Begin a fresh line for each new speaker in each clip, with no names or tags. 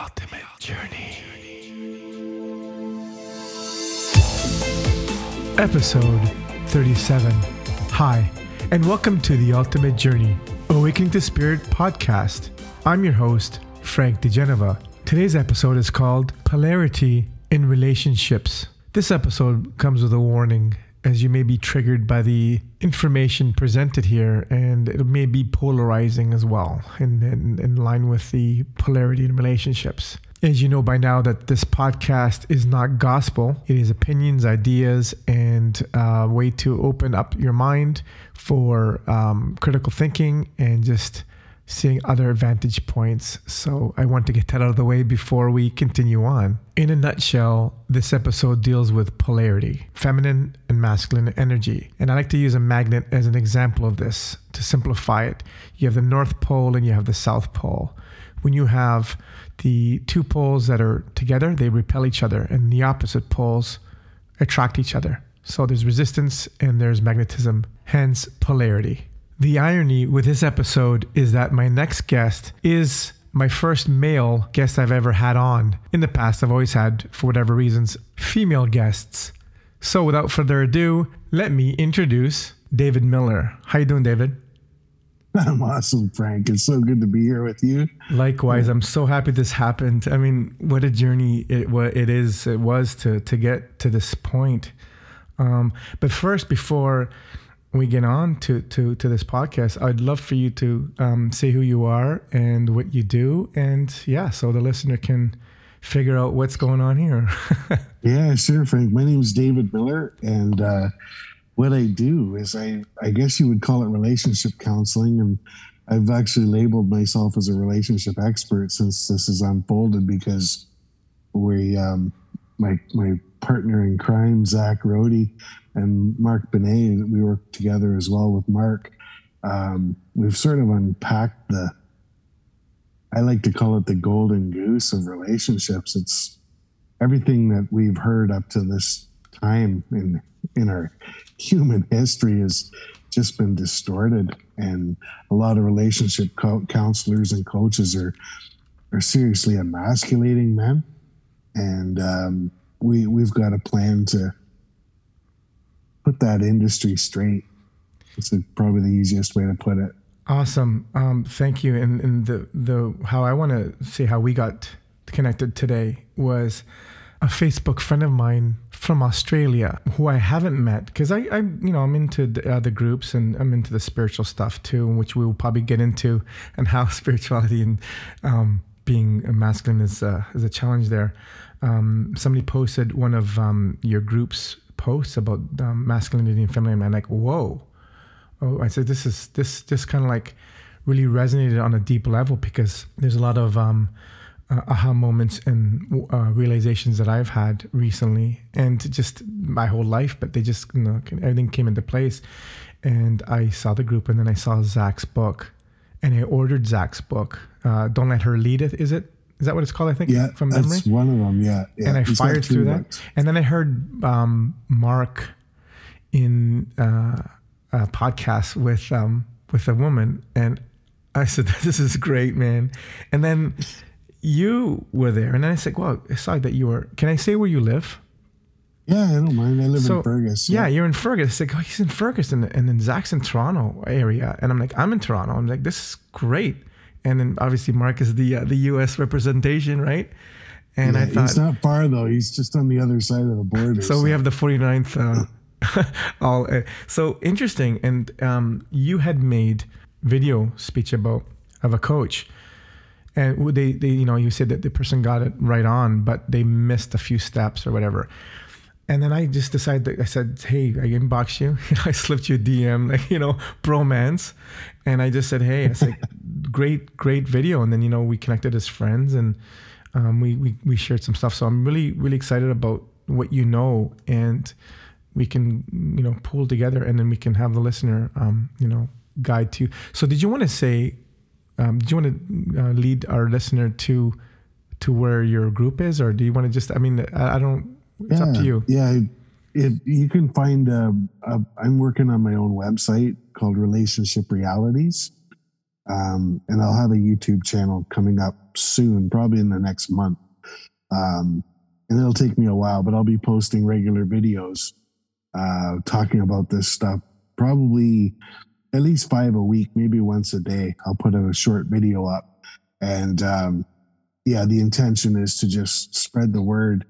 ultimate journey. Episode 37. Hi, and welcome to the Ultimate Journey, Awakening to Spirit podcast. I'm your host, Frank DeGeneva. Today's episode is called Polarity in Relationships. This episode comes with a warning as you may be triggered by the information presented here, and it may be polarizing as well, in, in, in line with the polarity in relationships. As you know by now, that this podcast is not gospel. It is opinions, ideas, and a way to open up your mind for um, critical thinking and just seeing other vantage points. So I want to get that out of the way before we continue on. In a nutshell, this episode deals with polarity, feminine and masculine energy. And I like to use a magnet as an example of this to simplify it. You have the North Pole and you have the South Pole. When you have the two poles that are together, they repel each other, and the opposite poles attract each other. So there's resistance and there's magnetism, hence polarity. The irony with this episode is that my next guest is my first male guest I've ever had on. In the past, I've always had, for whatever reasons, female guests. So without further ado, let me introduce David Miller. How you doing, David?
I'm awesome, Frank. It's so good to be here with you.
Likewise, I'm so happy this happened. I mean, what a journey it what it is it was to to get to this point. Um, but first, before we get on to, to, to this podcast, I'd love for you to um, say who you are and what you do. And yeah, so the listener can figure out what's going on here.
yeah, sure, Frank. My name is David Miller. And uh, what I do is I, I guess you would call it relationship counseling. And I've actually labeled myself as a relationship expert since this has unfolded because we, um, my, my partner in crime, Zak Roedde, and Mark Benet, we work together as well with Mark. Um, we've sort of unpacked the, I like to call it the golden goose of relationships. It's everything that we've heard up to this time in in our human history has just been distorted, and a lot of relationship co- counselors and coaches are are seriously emasculating men, and um, we we've got a plan to put that industry straight. It's probably the easiest way to put it.
Awesome. Um, thank you. And, and the, the, how I want to say how we got connected today was a Facebook friend of mine from Australia who I haven't met because I, I, you know, I'm into the other groups and I'm into the spiritual stuff too, which we will probably get into and how spirituality and um, being masculine is, uh, is a challenge there. Um, somebody posted one of um, your group's posts about um, masculinity and femininity. I'm like, whoa. Oh, I said, this is, this just kind of like really resonated on a deep level because there's a lot of um, uh, aha moments and uh, realizations that I've had recently and just my whole life, but they just, you know, everything came into place. And I saw the group and then I saw Zak's book and I ordered Zak's book. Uh, Don't Let Her Lead It, is it? Is that what it's called? I think
yeah,
from memory.
That's one of them. Yeah, yeah.
And I He's fired through that, and then I heard um, Mark in uh, a podcast with um, with a woman, and I said, "This is great, man." And then you were there, and then I said, "Well, I saw that you were. Can I say where you live?"
Yeah, I don't mind. I live so, in Fergus.
Yeah. yeah. you're in Fergus. It's like, oh, he's in Fergus, and, and then Zak's in Toronto area, and I'm like, I'm in Toronto. I'm like, this is great and then obviously Mark is the uh, the U.S. representation, right?
And yeah, I thought he's not far though. He's just on the other side of the border.
So, so. we have the 49th. Uh, all uh, so interesting. And um, you had made video speech about of a coach, and they they you know you said that the person got it right on, but they missed a few steps or whatever. And then I just decided that I said, Hey, I inboxed you. I slipped you a DM, like, you know, bromance. And I just said, Hey, I said, great, great video. And then, you know, we connected as friends and um, we, we, we shared some stuff. So I'm really, really excited about what you know and we can, you know, pull together and then we can have the listener, um, you know, guide to. So did you want to say, um, do you want to uh, lead our listener to, to where your group is, or do you want to just, I mean, I, I don't, it's
yeah,
up to you.
Yeah. It, you can find, uh, uh, I'm working on my own website called Relationship Realities. Um, and I'll have a YouTube channel coming up soon, probably in the next month. Um, and it'll take me a while, but I'll be posting regular videos uh, talking about this stuff. Probably at least five a week, maybe once a day. I'll put a short video up, and um, yeah, the intention is to just spread the word,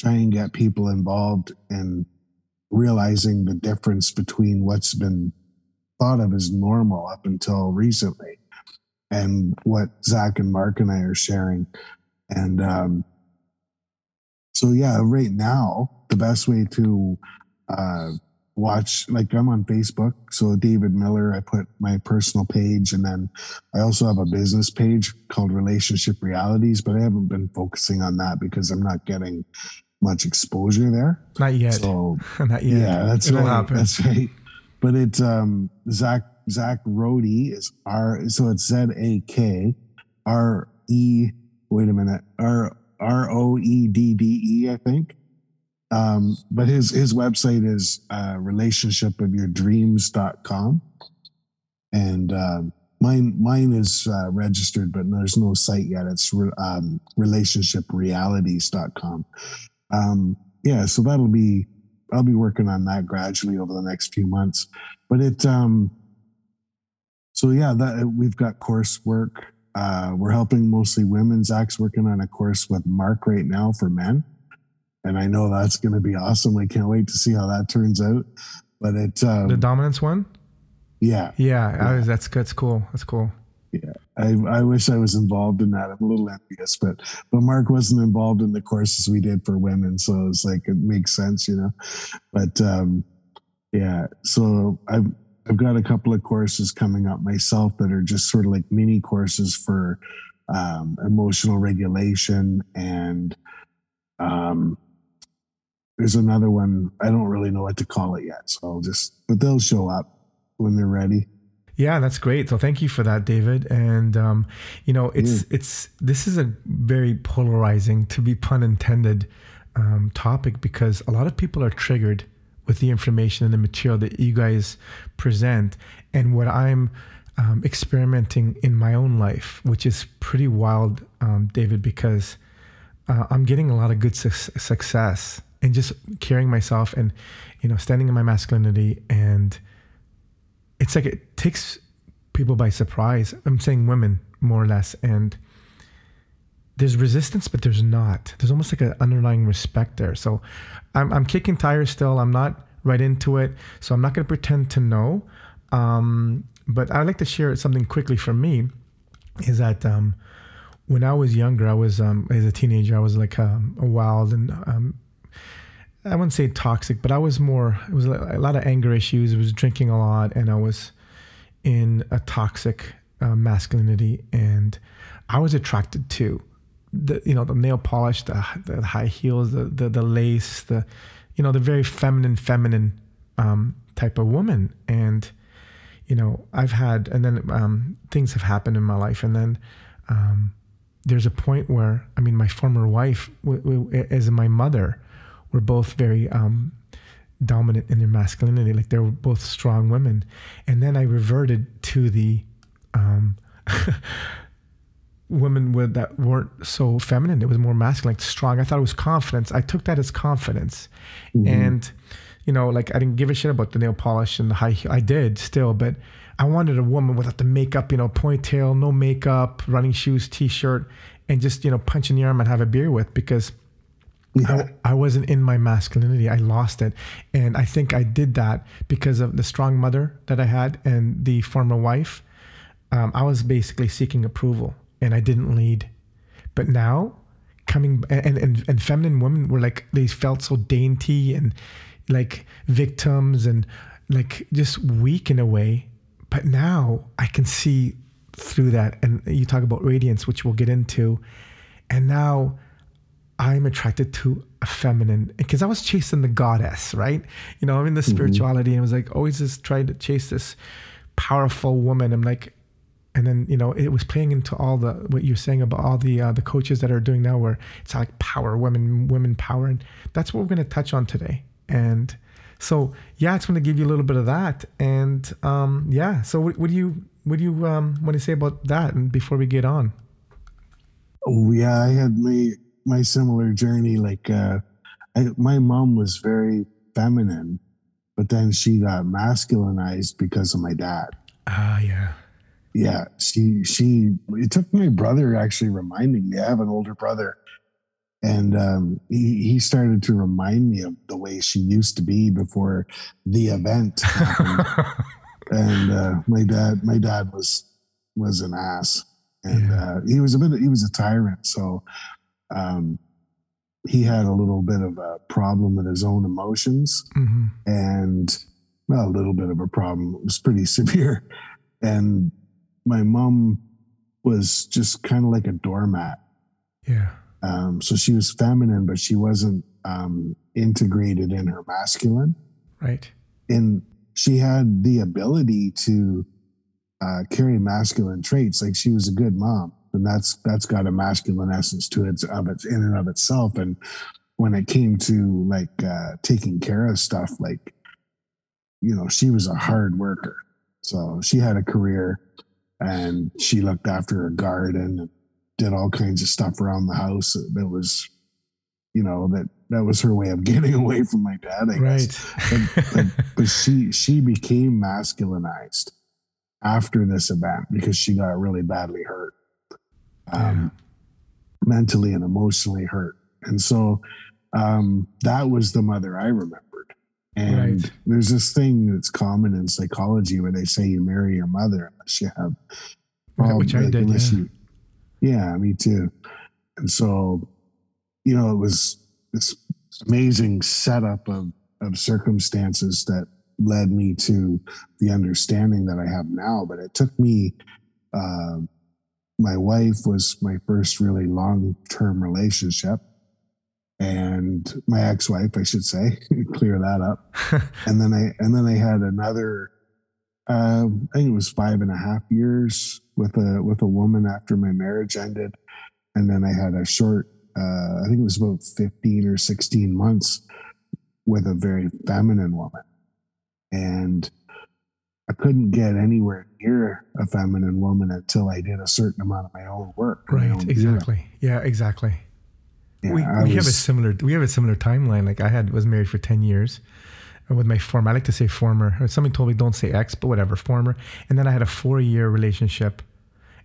try and get people involved, and realizing the difference between what's been thought of as normal up until recently and what Zak and Mark and I are sharing. And um, so, yeah, right now, the best way to uh, watch, like I'm on Facebook. So, David Miller, I put my personal page. And then I also have a business page called Relationship Realities, but I haven't been focusing on that because I'm not getting much exposure there.
Not yet.
So,
Not yet.
yeah, that's
It'll
right.
happen.
That's right. But it's um Zak Zak Roedde is R so it's Z A K R E wait a minute R R O E D D E I think. Um, but his his website is uh, relationshipofyourdreams.com. And um, mine mine is uh, registered, but there's no site yet. It's re- um, relationshiprealities.com. Um, yeah, so that'll be I'll be working on that gradually over the next few months. But it um so yeah, that we've got coursework. Uh we're helping mostly women. Zak's working on a course with Mark right now for men. And I know that's gonna be awesome. I can't wait to see how that turns out. But it um,
the dominance one.
yeah,
Yeah,
Yeah.
was, that's that's cool. That's cool.
I, I wish I was involved in that. I'm a little envious, but but Mark wasn't involved in the courses we did for women, so it's like it makes sense, you know. But um, yeah, so I've I've got a couple of courses coming up myself that are just sort of like mini courses for um, emotional regulation, and um, there's another one I don't really know what to call it yet, so I'll just but they'll show up when they're ready.
Yeah, that's great. So thank you for that, David. And um, you know, it's
Mm.
it's this is a very polarizing, to be pun intended, um, topic because a lot of people are triggered with the information and the material that you guys present, and what I'm um, experimenting in my own life, which is pretty wild, um, David, because uh, I'm getting a lot of good su- success and just carrying myself and you know standing in my masculinity and it's like it takes people by surprise. I'm saying women more or less, and there's resistance, but there's not. There's almost like an underlying respect there. So I'm, I'm kicking tires still. I'm not right into it, so I'm not going to pretend to know. Um, but I'd like to share something quickly from me. Is that um, when I was younger, I was um, as a teenager, I was like um, a wild and um, I wouldn't say toxic, but I was more. It was a lot of anger issues. I was drinking a lot, and I was in a toxic uh, masculinity, and I was attracted to the you know the nail polish, the, the high heels, the, the the lace, the you know the very feminine, feminine um, type of woman, and you know I've had, and then um, things have happened in my life, and then. Um, there's a point where, I mean, my former wife, as my mother, were both very um, dominant in their masculinity. Like they were both strong women. And then I reverted to the um, women with that weren't so feminine. It was more masculine, like strong. I thought it was confidence. I took that as confidence. And, you know, like I didn't give a shit about the nail polish and the high heel. I did still, but I wanted a woman without the makeup, you know, ponytail, no makeup, running shoes, t-shirt, and just, you know, punch in the arm and have a beer with because
Yeah.
I, I wasn't in my masculinity. I lost it. And I think I did that because of the strong mother that I had and the former wife. Um, I was basically seeking approval and I didn't lead. But now, coming and, and, and feminine women were like, they felt so dainty and like victims and like just weak in a way. But now I can see through that. And you talk about radiance, which we'll get into. And now I'm attracted to a feminine because I was chasing the goddess, right? You know, I'm in the spirituality and it was like always just trying to chase this powerful woman. I'm like, and then you know it was playing into all the what you're saying about all the uh, the coaches that are doing now, where it's like power, women, women power, and that's what we're going to touch on today. And So yeah, I just want to give you a little bit of that, and um, yeah. So what, what do you what do you um, want to say about that? And before we get on,
oh yeah, I had my my similar journey. Like uh, I, my mom was very feminine, but then she got masculinized because of my dad.
Ah, yeah,
yeah. She she it took my brother actually reminding me. I have an older brother and um, he, he started to remind me of the way she used to be before the event and uh, my dad my dad was was an ass and yeah. uh, he was a bit he was a tyrant so um, he had a little bit of a problem with his own emotions mm-hmm. and well, a little bit of a problem it was pretty severe and my mom was just kind of like a doormat
yeah
um, so she was feminine, but she wasn't um, integrated in her masculine.
Right.
And she had the ability to uh, carry masculine traits. Like she was a good mom, and that's that's got a masculine essence to it of its in and of itself. And when it came to like uh, taking care of stuff, like you know, she was a hard worker. So she had a career, and she looked after her garden and did all kinds of stuff around the house that was you know that that was her way of getting away from my dad i right. guess but, but, but she she became masculinized after this event because she got really badly hurt um, yeah. mentally and emotionally hurt and so um, that was the mother i remembered and right. there's this thing that's common in psychology where they say you marry your mother unless you have
which I did, yeah. You,
yeah, me too. And so, you know, it was this amazing setup of, of circumstances that led me to the understanding that I have now. But it took me, uh, my wife was my first really long term relationship. And my ex-wife, I should say, clear that up. and then I and then I had another uh, I think it was five and a half years with a with a woman after my marriage ended, and then I had a short. Uh, I think it was about fifteen or sixteen months with a very feminine woman, and I couldn't get anywhere near a feminine woman until I did a certain amount of my own work.
Right. Own exactly. Yeah. Exactly. Yeah, we, we was, have a similar we have a similar timeline. Like I had was married for ten years with my former. I like to say former. Somebody told me don't say ex, but whatever, former. And then I had a four year relationship,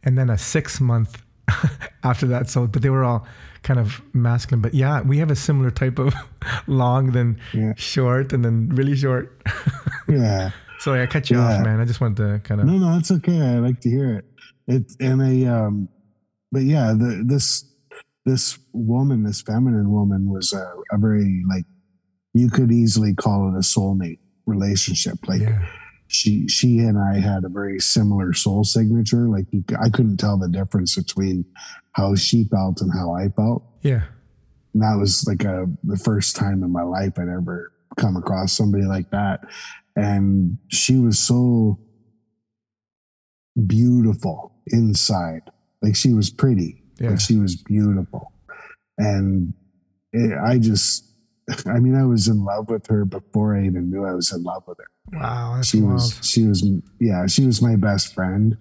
and then a six month after that. So, but they were all kind of masculine. But yeah, we have a similar type of long, then yeah. short, and then really short.
yeah.
Sorry, I cut you yeah. off, man. I just wanted to kind of.
No, no, it's okay. I like to hear it. It and I, um, but yeah, the this this woman, this feminine woman, was a, a very like you could easily call it a soulmate relationship. Like yeah. she she and I had a very similar soul signature. Like you, I couldn't tell the difference between how she felt and how I felt.
Yeah,
and that was like a the first time in my life I'd ever come across somebody like that. And she was so beautiful inside. Like she was pretty, yeah. but she was beautiful. And it, I just I mean, I was in love with her before I even knew I was in love with her.
Wow,
she
wild.
was she was yeah she was my best friend,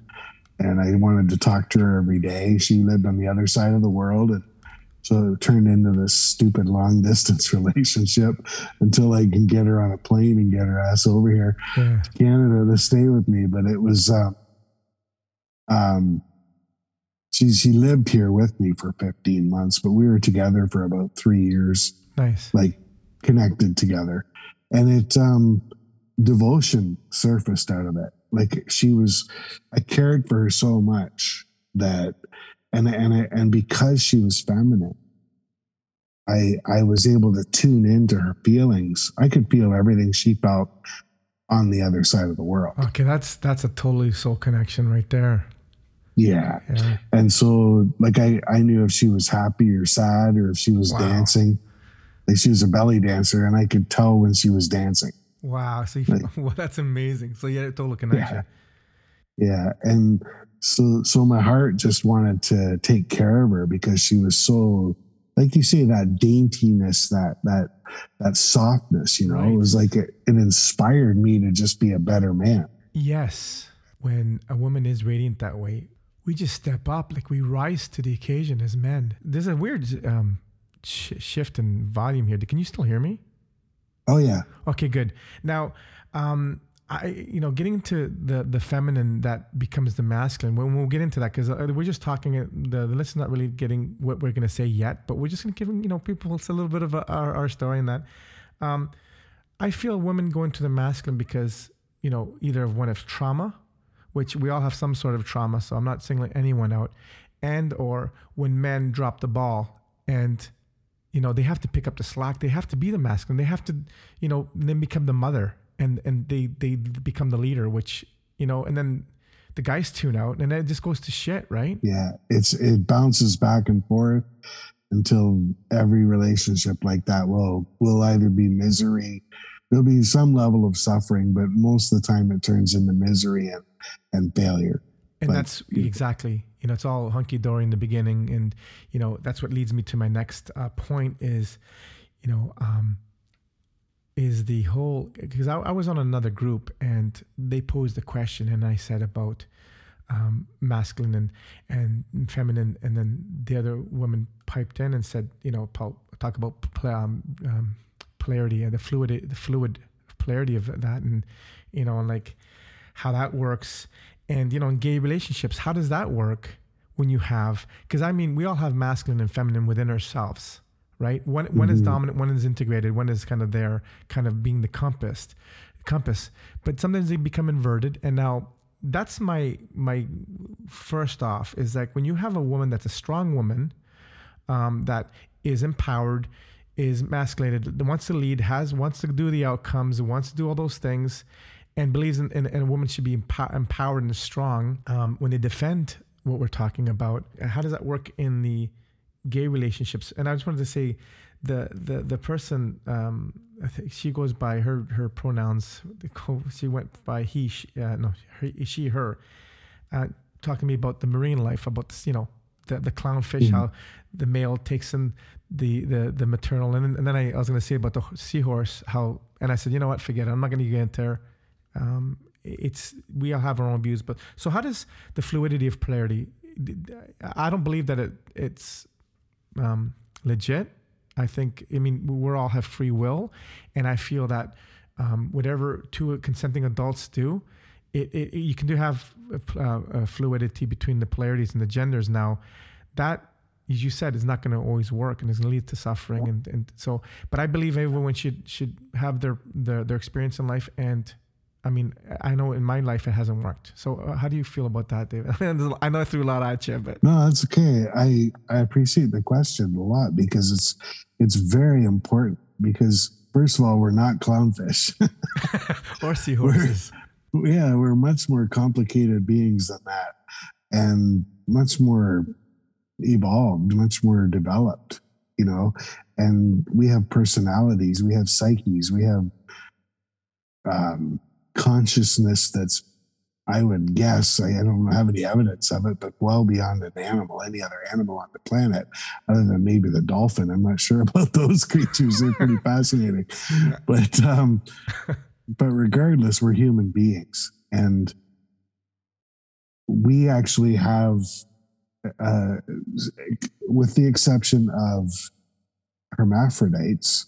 and I wanted to talk to her every day. She lived on the other side of the world, and so it turned into this stupid long distance relationship until I can get her on a plane and get her ass over here yeah. to Canada to stay with me. But it was um, um she she lived here with me for 15 months, but we were together for about three years
Nice.
Like connected together. And it um devotion surfaced out of it. Like she was I cared for her so much that and and and because she was feminine, I I was able to tune into her feelings. I could feel everything she felt on the other side of the world.
Okay, that's that's a totally soul connection right there.
Yeah. yeah. And so like I I knew if she was happy or sad or if she was wow. dancing like she was a belly dancer, and I could tell when she was dancing.
Wow! So you, like, well, that's amazing. So yeah, a total connection.
Yeah. yeah, and so so my heart just wanted to take care of her because she was so, like you say, that daintiness, that that that softness. You know,
Right.
it was like it, it inspired me to just be a better man.
Yes, when a woman is radiant that way, we just step up, like we rise to the occasion as men. There's a weird um, sh- shift in volume here. Can you still hear me?
Oh yeah,
Okay, good. Now, um, I you know getting into the the feminine that becomes the masculine. When we'll get into that because we're just talking. uh, The the listen's not really getting what we're going to say yet, but we're just going to give you know people a little bit of a, our our story in that. Um, I feel women go into the masculine because you know either of one of trauma, which we all have some sort of trauma. So I'm not singling anyone out, and or when men drop the ball and you know they have to pick up the slack they have to be the masculine they have to you know then become the mother and and they they become the leader which you know and then the guys tune out and then it just goes to shit right
yeah. It's it bounces back and forth until every relationship like that will will either be misery. There'll be some level of suffering, but most of the time it turns into misery and and failure.
and
But-
that's exactly you know it's all hunky-dory in the beginning and you know that's what leads me to my next uh, point is you know um is the whole because I, I was on another group and they posed a question and i said about um, masculine and and feminine. And then the other woman piped in and said you know Paul, talk about pl- um, um, polarity and the fluid the fluid polarity of that and you know and like how that works. And you know in gay relationships how does that work when you have because i mean we all have masculine and feminine within ourselves right one, one is
Mhm.
dominant one is integrated one is kind of there kind of being the compass compass but sometimes they become inverted and now that's my my first off is like when you have a woman that's a strong woman um, that is empowered is masculated wants to lead has wants to do the outcomes wants to do all those things and believes in, in, in a woman should be empow- empowered and strong um, when they defend what we're talking about how does that work in the gay relationships and i just wanted to say the the the person um, I think she goes by her her pronouns. She went by he, she, uh, no, her, she, her. Uh, talking to me about the marine life, about this, you know, the the clownfish,
Mhm.
how the male takes in the the the maternal, and then, and then I, I was going to say about the seahorse, how, and I said, you know what, forget it. I'm not going to get into there. Um, it's we all have our own views, but so how does the fluidity of polarity? I don't believe that it it's um, legit. I think, I mean, we all have free will. And I feel that um, whatever two consenting adults do, it, it, you can do have uh, a fluidity between the polarities and the genders. Now, that, as you said, is not going to always work and it's going to lead to suffering. And, and so, but I believe everyone should should have their, their, their experience in life. And I mean, I know in my life it hasn't worked. So, uh, how do you feel about that, David? I know I threw a lot at you, but
No, that's okay. I I appreciate the question a lot because it's it's very important. Because first of all, we're not clownfish.
or seahorses.
yeah, we're much more complicated beings than that, and much more evolved, much more developed. You know, and we have personalities, we have psyches, we have um, consciousness that's I would guess, I, don't have any evidence of it, but well beyond an animal, any other animal on the planet, other than maybe the dolphin. I'm not sure about those creatures. They're pretty fascinating. But um, but regardless, we're human beings. And we actually have uh, with the exception of hermaphrodites,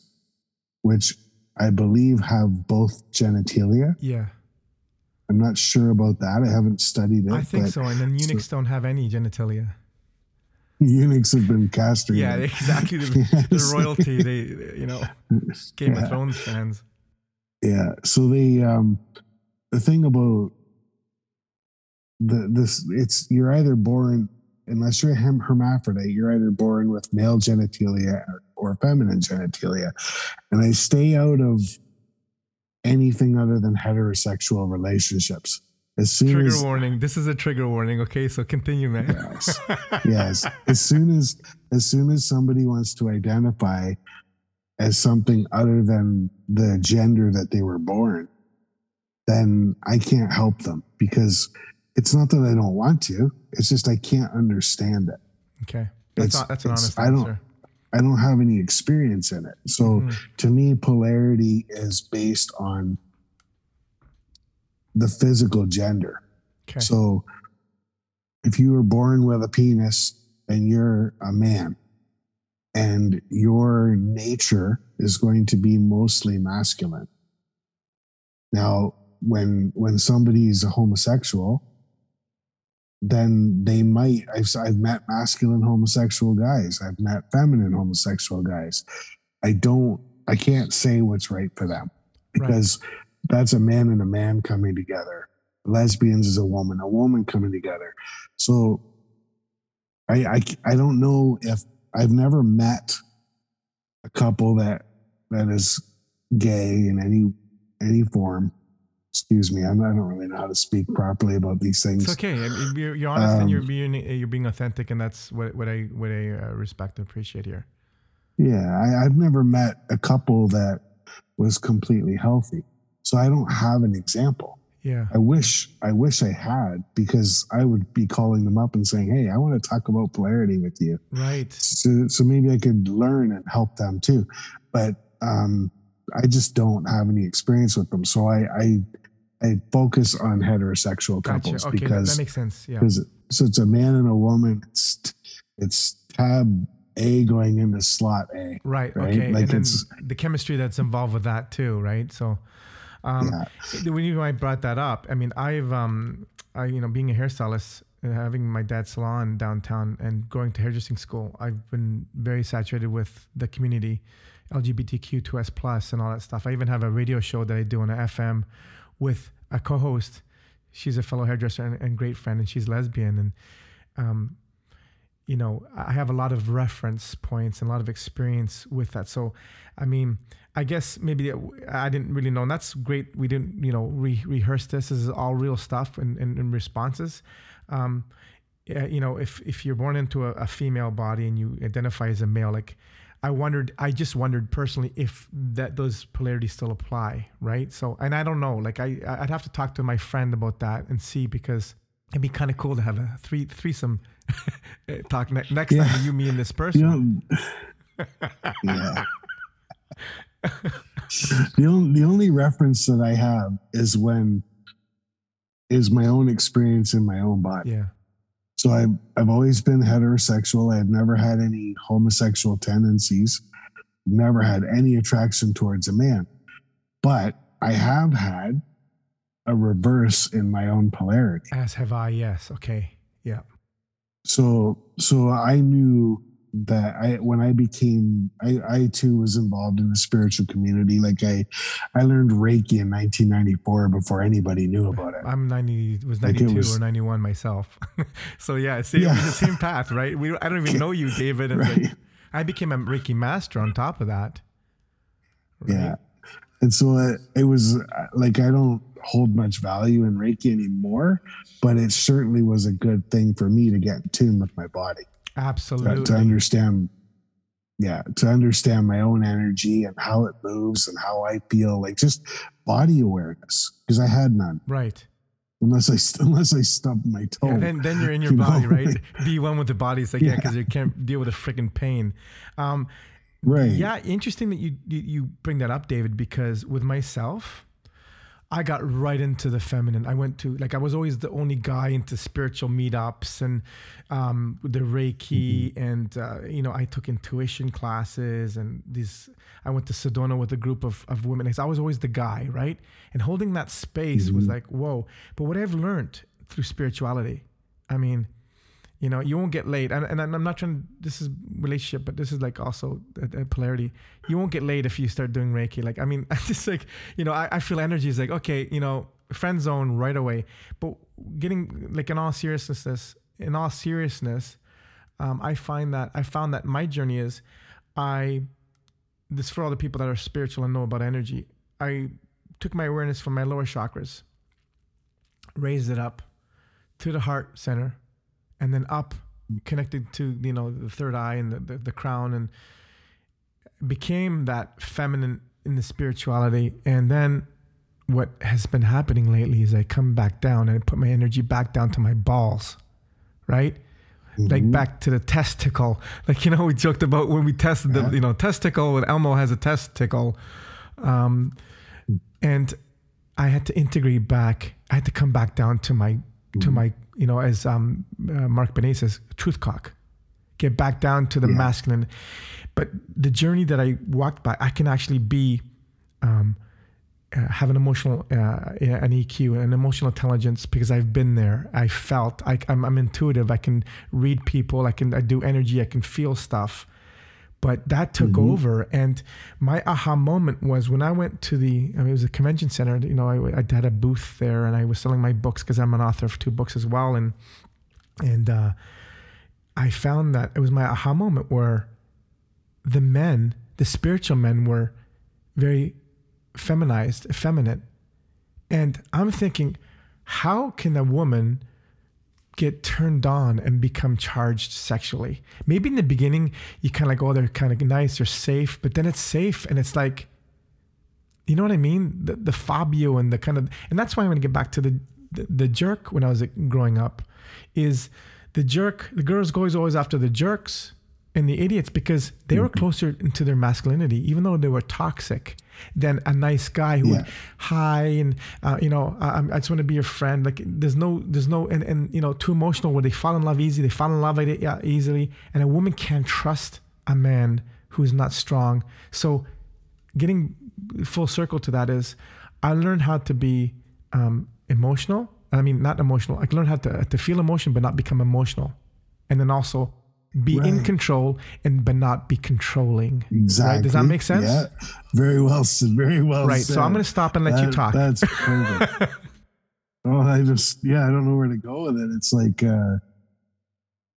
which I believe have both genitalia.
Yeah.
I'm not sure about that. I haven't studied it.
I think so. And then
so-
eunuchs don't have any genitalia.
Eunuchs have been castrated.
Yeah, exactly. The, the royalty, they, you know, Game
Yeah.
of Thrones fans.
Yeah. So the um the thing about the this it's you're either born unless you're a hermaphrodite, you're either born with male genitalia or, or feminine genitalia. And I stay out of anything other than heterosexual relationships. As soon
Trigger
as
warning. This is a trigger warning. Okay, so continue, man.
Yes. yes as soon as as soon as somebody wants to identify as something other than the gender that they were born then i can't help them because it's not that i don't want to it's just i can't understand it
Okay, that's
It's-
not, that's an honest
I don't-
answer.
I don't have any experience in it. So
Mhm.
to me, polarity is based on the physical gender.
Okay.
So if you were born with a penis and you're a man and your nature is going to be mostly masculine. Now, when when somebody's a homosexual, then they might I've I've met masculine homosexual guys. I've met feminine homosexual guys. I don't I can't say what's right for them
Right.
because that's a man and a man coming together. Lesbians is a woman, a woman coming together. So I, I I don't know if I've never met a couple that that is gay in any any form. Excuse me, I'm, I don't really know how to speak properly about these things.
It's okay. You're, you're honest and you're
Um,
being you're being authentic, and that's what what I what I uh, respect and appreciate here.
Yeah, I, I've never met a couple that was completely healthy, so I don't have an example.
Yeah.
I wish I wish I had because I would be calling them up and saying, "Hey, I want to talk about polarity with you."
Right.
So, so maybe I could learn and help them too. But um, I just don't have any experience with them, so I I, I focus on heterosexual
Gotcha.
couples
Okay,
because
that makes sense. Yeah.
so it's a man and a woman. It's it's tab A going into slot A.
Right.
right?
Okay.
Like
and then
it's-
the chemistry that's involved with that too, right? So, um,
yeah,
reason why I brought that up, I mean, I've, um, I, you know, being a hairstylist and having my dad's salon downtown and going to hairdressing school, I've been very saturated with the community, LGBTQ2S plus and all that stuff. I even have a radio show that I do on a FM with a co-host. She's a fellow hairdresser and, and great friend, and she's lesbian. And, um, you know, I have a lot of reference points and a lot of experience with that. So, I mean, I guess maybe I didn't really know. And that's great. We didn't, you know, re- rehearse this. This is all real stuff and, and, and responses. Um, you know, if if you're born into a, a female body and you identify as a male, like I wondered, I just wondered personally if that those polarities still apply, right? So, and I don't know. Like I, I'd have to talk to my friend about that and see because it'd be kind of cool to have a three threesome eh, talk ne- next
Yeah.
time you, me, and this person.
you know, yeah. the only the only reference that I have is when is my own experience in my own body.
Yeah.
So I've I've always been heterosexual. I've never had any homosexual tendencies. Never had any attraction towards a man. But I have had a reverse in my own polarity.
As have I. Yes. Okay. Yeah.
So so I knew that I when I became I, I too was involved in the spiritual community. Like I I learned Reiki in 1994 before anybody knew about it.
I'm 90, was
Like
92
was-
or 91 myself. so yeah, see,
Yeah.
the same path, right? We, I don't even know you, David. And
Right.
like, I became a Reiki master on top of that. Right?
Yeah. And so it, it was uh, like I don't hold much value in Reiki anymore, but it certainly was a good thing for me to get in tune with my body. To,
Absolutely.
to understand yeah to understand my own energy and how it moves and how i feel like just body awareness because i had none
right.
unless i unless i stub my toe
Yeah, then, then you're in your
You know?
body, right? Be one with the body. It's like, yeah,
Yeah.
because you can't deal with the freaking pain. Um,
right
Yeah, interesting that you you bring that up, David, because with myself, I got right into the feminine. I went to like I was always the only guy into spiritual meetups and um, the Reiki, and uh, you know I took intuition classes and these. I went to Sedona with a group of of women. I was always the guy, right? And holding that space was
Mhm.
like whoa. But what I've learned through spirituality, I mean, you know you won't get laid. And, and i'm not trying this is relationship but this is like also a, a polarity. You won't get laid if you start doing reiki. Like i mean i just like you know I, I feel energy is like okay you know friend zone right away. But getting like in all seriousness in all seriousness um, i find that i found that my journey is i this for all the people that are spiritual and know about energy. I took my awareness from my lower chakras raised it up to the heart center and then up connected to you know the third eye and the, the, the crown and became that feminine in the spirituality and then what has been happening lately is i come back down and I put my energy back down to my balls right mm-hmm. like back to the testicle. Like you know, we joked about when we tested the you know testicle when Elmo has a testicle, um, and I had to integrate back. I had to come back down to my mm-hmm. to my you know as um, uh, Mark Benet says, truth cock, get back down to the yeah. masculine. But the journey that I walked by, I can actually be. Um, uh, have an emotional uh, an EQ an emotional intelligence because I've been there. I felt I, I'm, I'm intuitive. I can read people. I can I do energy. I can feel stuff. But that took mm-hmm. over, and my aha moment was when I went to the. I mean, it was a convention center. You know, I, I had a booth there, and I was selling my books because I'm an author of two books as well, and and uh, I found that it was my aha moment where the men, the spiritual men, were very feminized, effeminate. And I'm thinking, how can a woman get turned on and become charged sexually? Maybe in the beginning, you kind of like, oh, they're kind of nice, they're safe, but then it's safe and it's like, you know what I mean? The, the Fabio and the kind of, and that's why I'm going to get back to the, the, the jerk when I was growing up is the jerk, the girls go is always after the jerks and the idiots because they were mm-hmm. closer to their masculinity, even though they were toxic, than a nice guy who yeah. would hi and uh, you know I, I, just want to be your friend. Like there's no there's no and, and you know too emotional where they fall in love easy. They fall in love easily, and a woman can't trust a man who's not strong. So getting full circle to that is I learned how to be um, emotional. I mean, not emotional. I learned how to to feel emotion but not become emotional, and then also be right. in control and but not be controlling.
Exactly.
Right? Does that make sense?
Yeah. Very well said. Very well
right.
Said.
So I'm going to stop and let that, you talk.
That's perfect. oh, I just yeah, I don't know where to go with it. It's like uh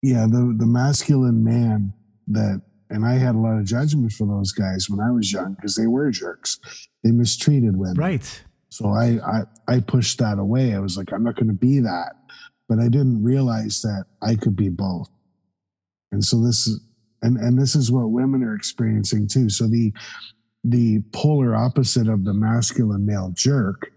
yeah, the the masculine man that and I had a lot of judgment for those guys when I was young because they were jerks. They mistreated women.
Right.
So I, I I pushed that away. I was like, I'm not going to be that. But I didn't realize that I could be both. And so this is and and this is what women are experiencing too. So the the polar opposite of the masculine male jerk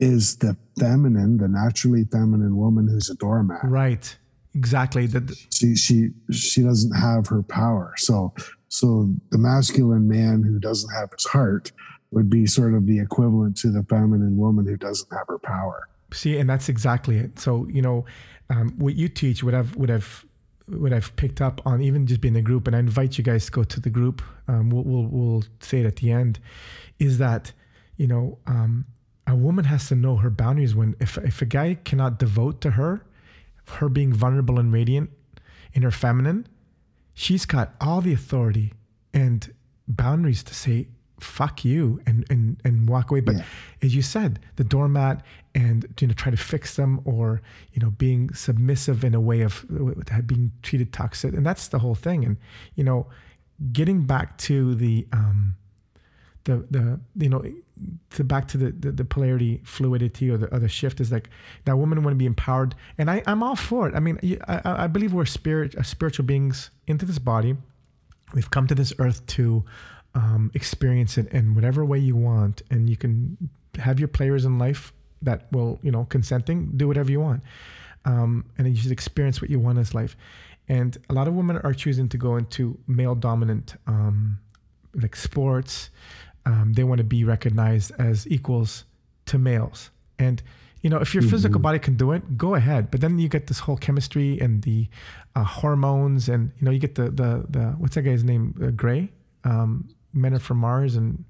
is the feminine, the naturally feminine woman who's a doormat.
Right. Exactly. That
she she she doesn't have her power. So so the masculine man who doesn't have his heart would be sort of the equivalent to the feminine woman who doesn't have her power.
See, and that's exactly it. So you know, um, what you teach, what I've what I've what I've picked up on even just being a group, and I invite you guys to go to the group. Um, we'll, we'll, we'll say it at the end, is that you know um, a woman has to know her boundaries. When if if a guy cannot devote to her, her being vulnerable and radiant in her feminine, she's got all the authority and boundaries to say fuck you and and and walk away. But yeah. as you said the doormat and you know try to fix them or you know being submissive in a way of being treated toxic. And that's the whole thing. And you know getting back to the um the the you know to back to the, the, the polarity fluidity or the, or the shift is like that woman want to be empowered. And I, I'm all for it. I mean I, I believe we're spirit uh, spiritual beings into this body. We've come to this earth to um, experience it in whatever way you want and you can have your players in life that will you know consenting do whatever you want. Um, and you should experience what you want in this life. And a lot of women are choosing to go into male dominant um, like sports. Um, they want to be recognized as equals to males. And you know if your mm-hmm. physical body can do it go ahead. But then you get this whole chemistry and the uh, hormones and you know you get the the the what's that guy's name? Uh, gray? Um, men are from mars and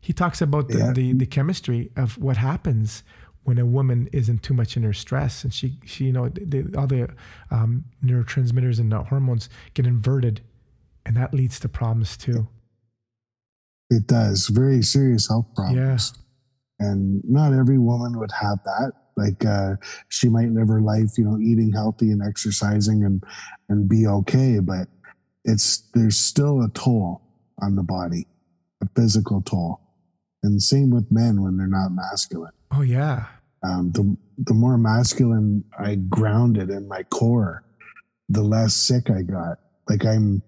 he talks about the, yeah. the, the chemistry of what happens when a woman isn't too much in her stress and she, she you know the, all the um, neurotransmitters and hormones get inverted and that leads to problems too.
It does. Very serious health problems. Yeah. and not every woman would have that. Like uh, she might live her life you know eating healthy and exercising and and be okay but it's there's still a toll on the body a physical toll and same with men when they're not masculine.
Oh yeah.
Um, the the more masculine I grounded in my core, the less sick I got. Like I'm,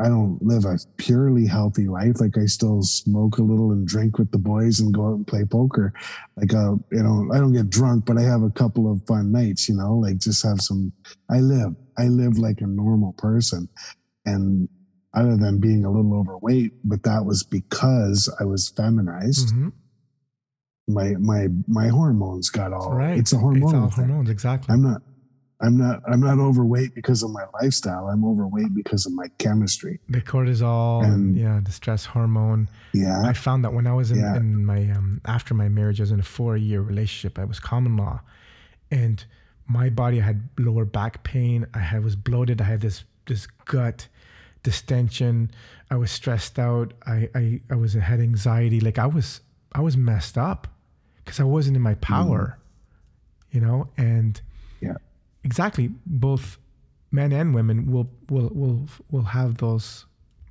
I don't live a purely healthy life. Like I still smoke a little and drink with the boys and go out and play poker. Like uh, you know, I don't get drunk, but I have a couple of fun nights. You know, like just have some. I live. I live like a normal person. And other than being a little overweight, but that was because I was feminized.
Mhm.
My my my hormones got all
right.
It's a hormonal
It's hormones, exactly.
I'm not I'm not I'm not overweight because of my lifestyle. I'm overweight because of my chemistry.
the cortisol and,
And-
yeah, the stress hormone.
Yeah.
I found that when I was in,
Yeah.
in my um, after my marriage, I was in a four year relationship. I was common law, and my body had lower back pain. I had was bloated. I had this this gut distension. I was stressed out. I I, I was had anxiety. Like I was I was messed up because I wasn't in my power, you know. And
Yeah.
exactly, both men and women will will will will have those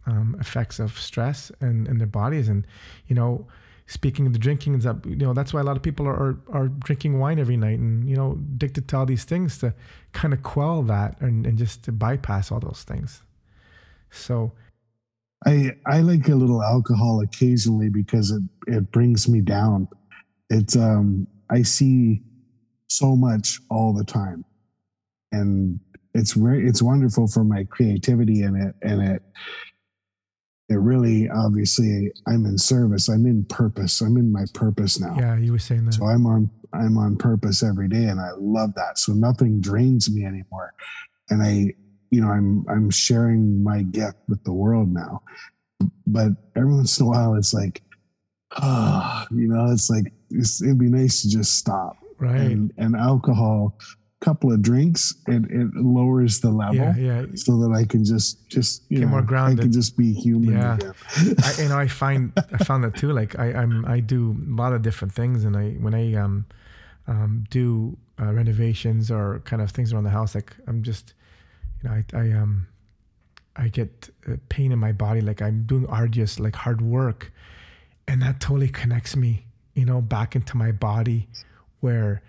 um, effects of stress and in their bodies and you know speaking of the drinking is that you know that's why a lot of people are, are are drinking wine every night and you know addicted to all these things to kind of quell that and, and just to bypass all those things so
I I like a little alcohol occasionally because it it brings me down. It's um I see so much all the time, and it's very it's wonderful for my creativity and it and it it really obviously I'm in service. I'm in purpose. I'm in my purpose now.
yeah you were saying that
So I'm on I'm on purpose every day and I love that. So nothing drains me anymore. And I you know I'm I'm sharing my gift with the world now. But every once in a while it's like ah, you know, it's like it's, it'd be nice to just stop.
right
And and alcohol, couple of drinks, it, it lowers the level
yeah yeah
so that I can just just you
Get
know
more
I
grounded.
can just be human
Yeah. I, you know, I find I found that too. Like I, I'm I do a lot of different things, and I when I um, um do uh, renovations or kind of things around the house, like I'm just, you know, I, I um, I get uh, pain in my body, like I'm doing arduous, like hard work, and that totally connects me, you know, back into my body, where,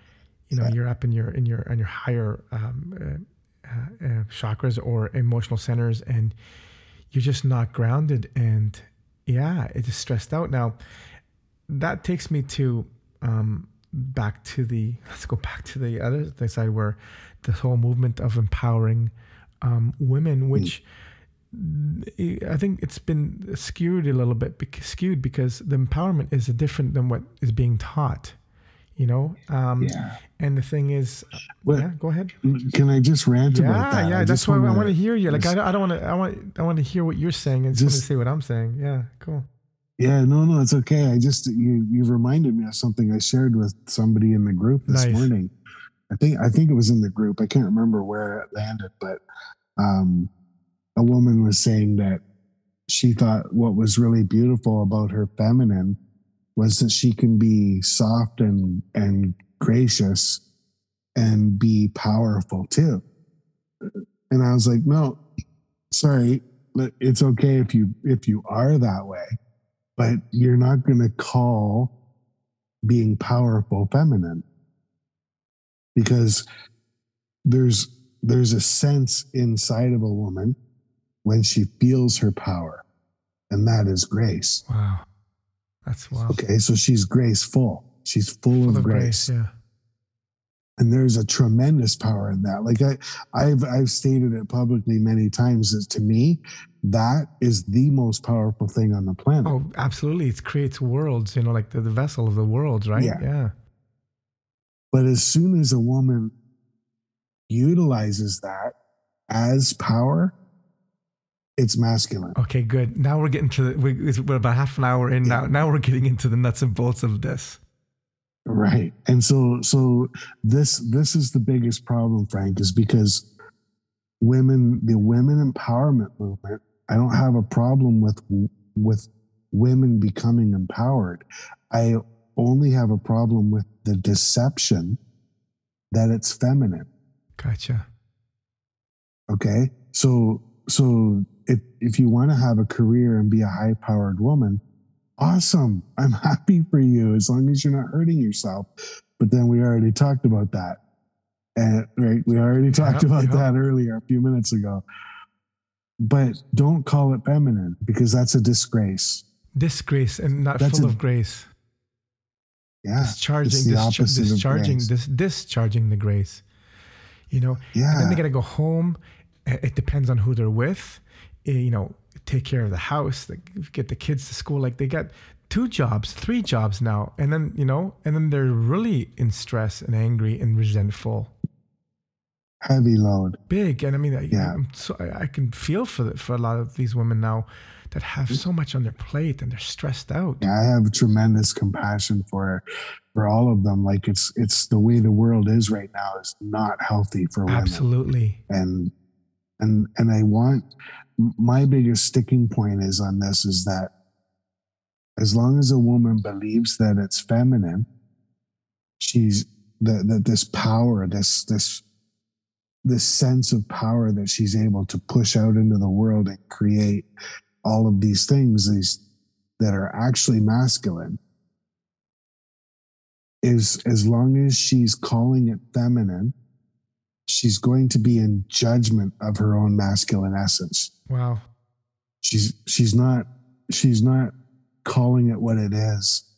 you know, you're up in your in your in your higher um, uh, uh, uh, chakras or emotional centers, and you're just not grounded and yeah it's just stressed out. Now that takes me to um back to the let's go back to the other the side where the whole movement of empowering um women which I think it's been skewed a little bit skewed because the empowerment is different than what is being taught you know um
Yeah.
and the thing is
Well,
yeah go ahead
Can I just rant about
yeah,
that?
yeah.
I
that's why I
wanna-
hear you. Like I don't, I don't want to. I want. I want to hear what you're saying. I just, want to
Just-
say what I'm saying. Yeah, cool.
Yeah, no, no, it's okay. I just you you've reminded me of something I shared with somebody in the group this
Nice.
morning. I think I think it was in the group. I can't remember where it landed, but um, a woman was saying that she thought what was really beautiful about her feminine was that she can be soft and and gracious and be powerful too. And I was like, no, sorry, it's okay if you if you are that way, but you're not going to call being powerful feminine because there's there's a sense inside of a woman when she feels her power and that is grace
Wow, that's wow.
okay so she's graceful she's full,
Full
of,
of
grace,
grace. Yeah.
and there's a tremendous power in that like i i've i've stated it publicly many times that to me that is the most powerful thing on the planet
Oh, absolutely. It creates worlds. You know, like the, the vessel of the worlds, right?
Yeah.
Yeah.
But as soon as a woman utilizes that as power, it's masculine.
Okay, good. Now we're getting to the. We're about half an hour in now. Now we're getting into the nuts and bolts of this.
Right. And so so this this is the biggest problem, Frank, is because women, the women empowerment movement, I don't have a problem with with women becoming empowered. I only have a problem with the deception that it's feminine.
Gotcha.
Okay. So so if if you want to have a career and be a high powered woman, awesome. I'm happy for you as long as you're not hurting yourself. But then we already talked about that. And right, we already talked
Yeah,
about
yeah.
that earlier a few minutes ago. But don't call it feminine because that's a disgrace.
Disgrace and not
That's
full
a-
of grace.
Yeah.
discharging, dischar- discharging, dis- discharging the grace. You know,
Yeah.
and then they got to go home. It depends on who they're with. Uh, You know, take care of the house, get the kids to school. Like they got two jobs, three jobs now, and then you know, and then they're really in stress and angry and resentful.
Heavy load.
Big, and I mean, I,
Yeah.
I'm so, I I can feel for for a lot of these women now that have so much on their plate and they're stressed out.
Yeah, I have tremendous compassion for for all of them. Like it's it's the way the world is right now is not healthy for women.
Absolutely.
and and and I want my biggest sticking point is on this is that as long as a woman believes that it's feminine, she's that that this power, this this this sense of power that she's able to push out into the world and create all of these things these that are actually masculine is as long as she's calling it feminine she's going to be in judgment of her own masculine essence.
Wow.
she's she's not she's not calling it what it is.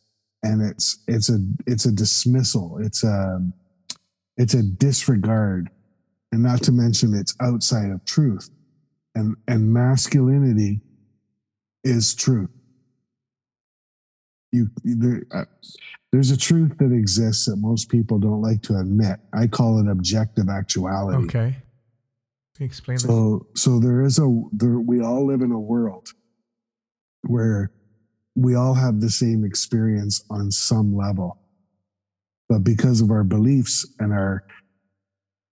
And it's it's a it's a dismissal. It's a it's a disregard. And not to mention it's outside of truth. And and masculinity is truth you there, uh, there's a truth that exists that most people don't like to admit i call it objective actuality
Okay. Can you explain that?
so so there is a there we all live in a world where we all have the same experience on some level. But because of our beliefs and our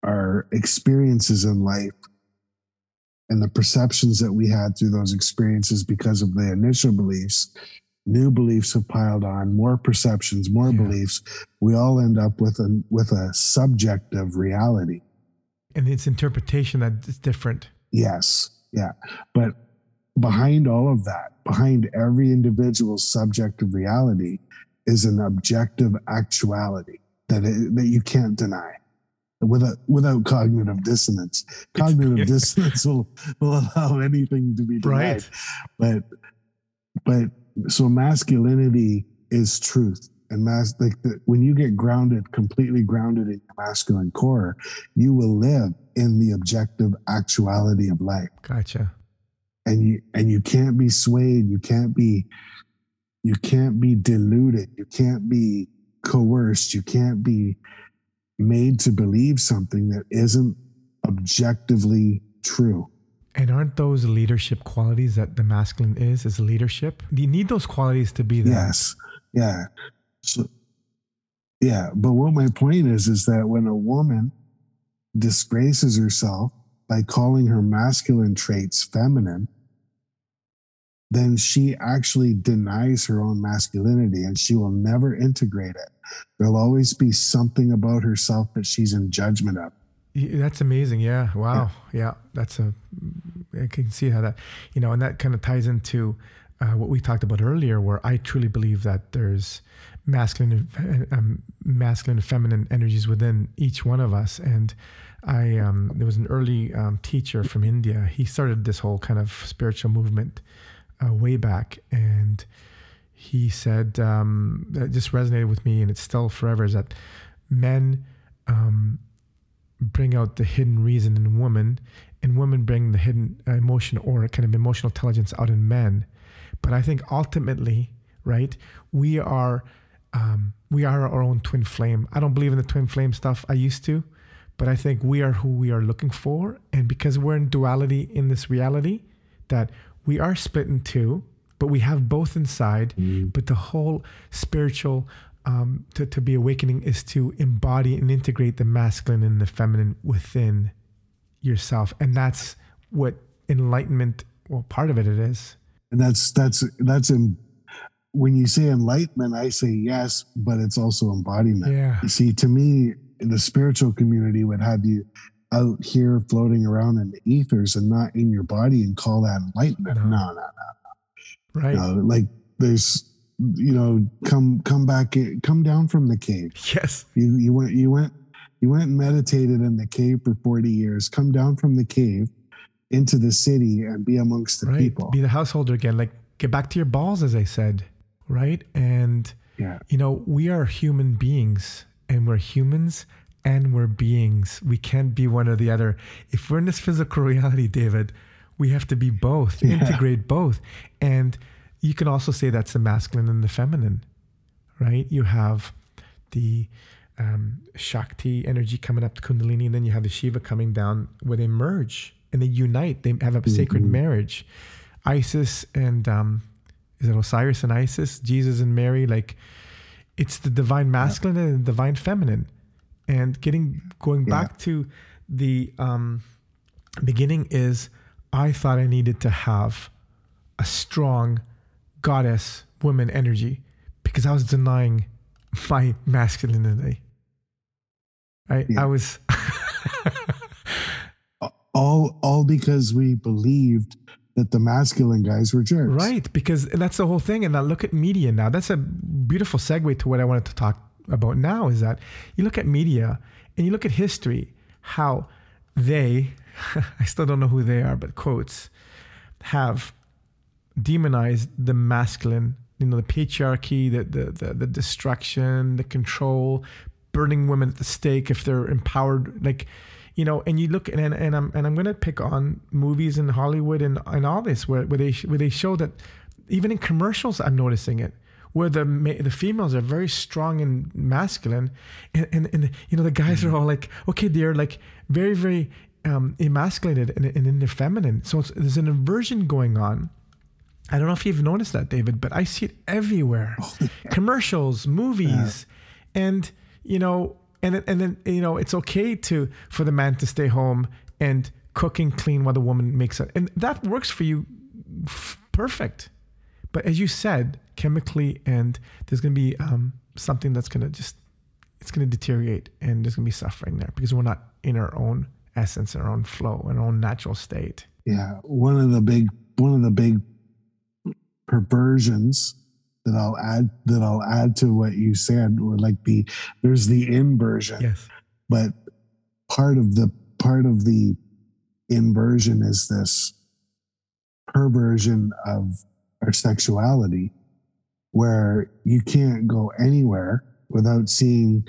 our experiences in life and the perceptions that we had through those experiences because of the initial beliefs, new beliefs have piled on, more perceptions, more
Yeah.
beliefs. We all end up with a with a subjective reality.
And it's interpretation that is different.
Yes. Yeah. But behind all of that, behind every individual's subjective reality is an objective actuality that it, that you can't deny without without cognitive dissonance. Cognitive dissonance will, will allow anything to be denied.
Right.
But but so masculinity is truth. And mas- like the, when you get grounded, completely grounded in your masculine core, you will live in the objective actuality of life
Gotcha.
and you and you can't be swayed you can't be you can't be deluded you can't be coerced you can't be made to believe something that isn't objectively true
And aren't those leadership qualities that the masculine is, is leadership? You need those qualities to be there.
yes yeah so yeah but what my point is is that when a woman disgraces herself by calling her masculine traits feminine then she actually denies her own masculinity and she will never integrate it there'll always be something about herself that she's in judgment of
That's amazing. Yeah. Wow. Yeah. That's a, I can see how that, you know, and that kind of ties into uh, what we talked about earlier, where I truly believe that there's masculine, um, masculine and feminine energies within each one of us. And I, um, there was an early um, teacher from India. He started this whole kind of spiritual movement uh, way back. And he said, um, that just resonated with me and it's still forever is that men, um, bring out the hidden reason in women, and women bring the hidden uh, emotion or kind of emotional intelligence out in men. But I think ultimately, right, we are um, we are our own twin flame. I don't believe in the twin flame stuff. I used to, but I think we are who we are looking for, and because we're in duality in this reality, that we are split in two, but we have both inside. But the whole spiritual um, to, to be awakening is to embody and integrate the masculine and the feminine within yourself. And that's what enlightenment, well, part of it, it is.
and that's that's that's in when you say enlightenment i say yes but it's also embodiment
Yeah.
You see, to me, the spiritual community would have you out here floating around in the ethers and not in your body and call that enlightenment.
No.
No, no, no.
Right.
no. Like there's, you know, come come back, come down from the cave.
Yes.
You you went you went you went and meditated in the cave for forty years. Come down from the cave into the city and be amongst the
right.
people.
Be the householder again. Like get back to your balls, as I said. Right. And,
yeah,
you know, we are human beings and we're humans and we're beings. We can't be one or the other. If we're in this physical reality, David, we have to be both, yeah. integrate both. And you can also say that's the masculine and the feminine, right? You have the um, Shakti energy coming up to Kundalini, and then you have the Shiva coming down where they merge and they unite. They have a mm-hmm. sacred marriage. Isis and um, is it Osiris and Isis? Jesus and Mary, like it's the divine masculine yeah. and the divine feminine. And getting going yeah. back to the um, beginning is I thought I needed to have a strong goddess woman energy because I was denying my masculinity. I yeah. I was
all all because we believed that the masculine guys were jerks.
Right, because that's the whole thing. And now look at media now. That's a beautiful segue to what I wanted to talk about now is that you look at media and you look at history, how they, I still don't know who they are, but quotes, have demonized the masculine, you know, the patriarchy, the, the, the, the destruction, the control, burning women at the stake if they're empowered. Like, you know, and you look and and I'm and I'm gonna pick on movies in Hollywood and and all this where where they where they show that even in commercials I'm noticing it where the the females are very strong and masculine, and and, and you know the guys are all like okay they're like very very um, emasculated and, and in their feminine. So there's an inversion going on. I don't know if you've noticed that, David, but I see it everywhere. Oh, yeah. Commercials, movies, yeah. and you know, and and then you know, it's okay to for the man to stay home and cook and clean while the woman makes it, and that works for you, f- perfect. But as you said, chemically, and there's going to be um, something that's going to just it's going to deteriorate, and there's going to be suffering there because we're not in our own essence, our own flow, our own natural state.
Yeah, one of the big one of the big perversions that I'll add that I'll add to what you said would like the there's the inversion.
Yes.
But part of the part of the inversion is this perversion of our sexuality where you can't go anywhere without seeing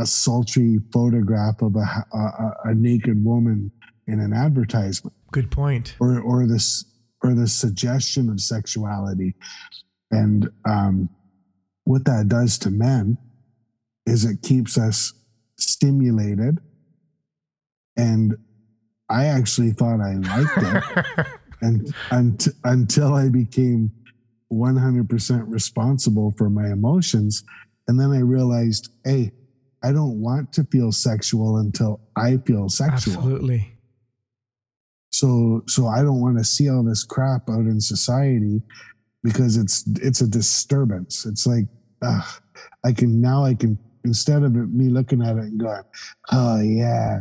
a sultry photograph of a, a, a naked woman in an advertisement.
Good point.
Or or this or the suggestion of sexuality and um, what that does to men is it keeps us stimulated. And I actually thought I liked it and, and until I became 100% responsible for my emotions. And then I realized, hey, I don't want to feel sexual until I feel sexual.
Absolutely.
So so I don't want to see all this crap out in society because it's it's a disturbance. It's like ugh, I can now I can instead of me looking at it and going, oh yeah.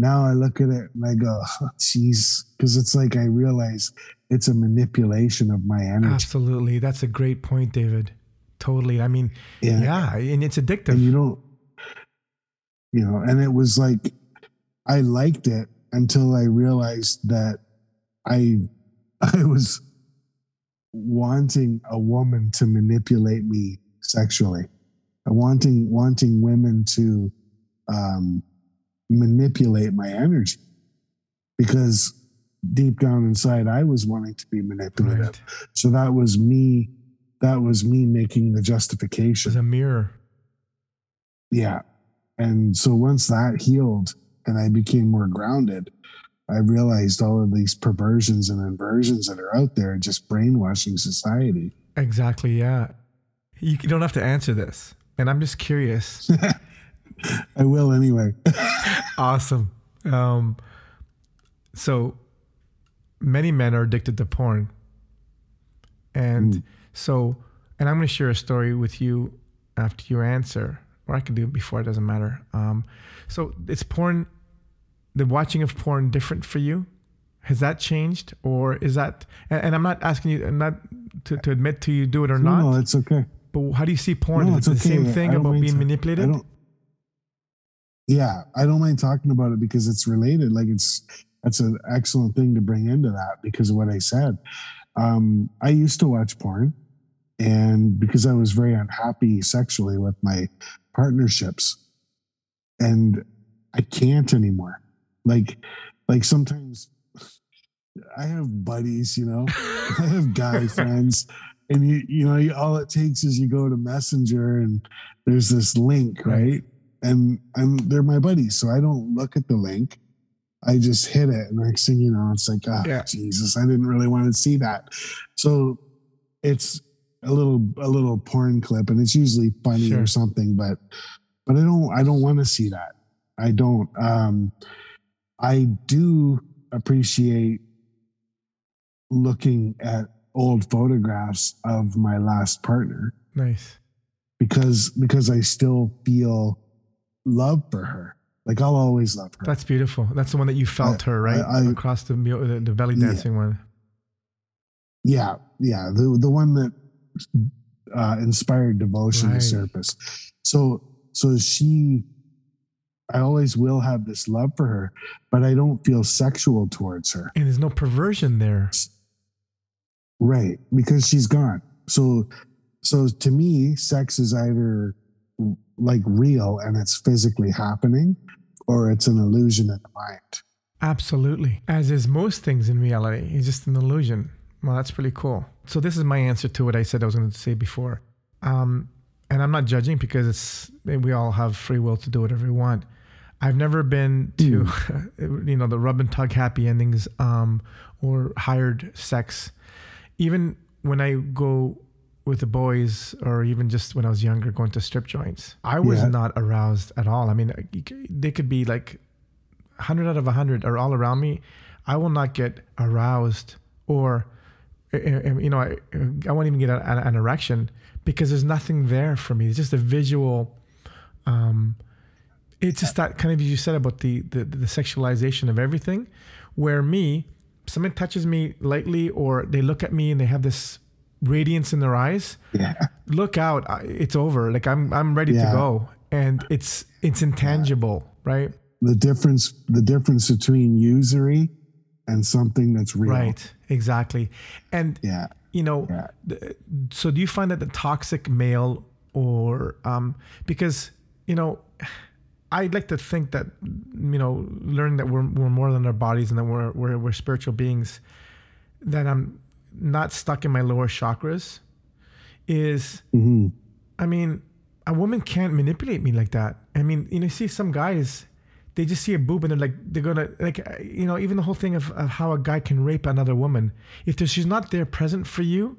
Now I look at it and I go, jeez, oh, because it's like I realize it's a manipulation of my energy.
Absolutely, that's a great point, David. Totally. I mean, yeah, yeah and it's addictive.
And you don't, you know, and it was like I liked it until I realized that I I was wanting a woman to manipulate me sexually, wanting wanting women to um, manipulate my energy, because deep down inside I was wanting to be manipulated. Right. So that was me. That was me making the justification.
As a mirror.
Yeah, and so once that healed and I became more grounded, I realized all of these perversions and inversions that are out there are just brainwashing society.
Exactly. Yeah. You don't have to answer this. And I'm just curious.
I will anyway.
awesome. Um, so many men are addicted to porn. And mm. so, and I'm going to share a story with you after your answer, or I can do it before, it doesn't matter. Um, so it's porn the watching of porn different for you? Has that changed, or is that? And, and I'm not asking you not to, to admit to you do it or
no,
not.
No, it's okay.
But how do you see porn? No, is it the okay. same thing about being to, manipulated?
Yeah, I don't mind talking about it because it's related. Like it's that's an excellent thing to bring into that because of what I said. Um, I used to watch porn, and because I was very unhappy sexually with my partnerships, and I can't anymore. Like, like sometimes I have buddies, you know, I have guy friends, and you, you know, all it takes is you go to Messenger and there's this link, right? And and they're my buddies, so I don't look at the link. I just hit it, and next thing you know, it's like, oh
Yeah.
Jesus, I didn't really want to see that. So it's a little a little porn clip, and it's usually funny
Sure.
or something, but but I don't I don't want to see that. I don't. Um, I do appreciate looking at old photographs of my last partner
Nice.
because because I still feel love for her. Like I'll always love her.
That's beautiful. That's the one that you felt her, right?
I- I-
Across the, the the belly
Yeah.
dancing one.
yeah, yeah. The the one that uh, inspired devotion
Right.
to surface. So so she I always will have this love for her, but I don't feel sexual towards her.
And there's no perversion there.
Right. Because she's gone. So so to me, sex is either like real and it's physically happening or it's an illusion in the mind.
Absolutely. As is most things in reality. It's just an illusion. Well, that's pretty cool. So this is my answer to what I said I was going to say before. Um, and I'm not judging because it's we all have free will to do whatever we want. I've never been to, you know, the rub and tug happy endings um, or hired sex. Even when I go with the boys, or even just when I was younger, going to strip joints, I was
Yeah.
not aroused at all. I mean, they could be like 100 out of 100 are all around me. I will not get aroused or, uh, uh, you know, I, I won't even get an, an erection because there's nothing there for me. It's just a visual. Um, it's just that kind of as you said about the, the the sexualization of everything, where me, someone touches me lightly or they look at me and they have this radiance in their eyes.
Yeah.
Look out! It's over. Like I'm I'm ready to go, and it's it's intangible, right?
The difference the difference between usury and something that's real.
Right, exactly. And
Yeah.
you know,
Yeah.
so do you find that the toxic male or um because, you know, I'd like to think that you know, learning that we're we're more than our bodies and that we're we're we're spiritual beings, that I'm not stuck in my lower chakras is
hmm
I mean, a woman can't manipulate me like that. I mean, you know, see some guys, they just see a boob and they're like, they're gonna like, you know, even the whole thing of, of how a guy can rape another woman. If she's not there present for you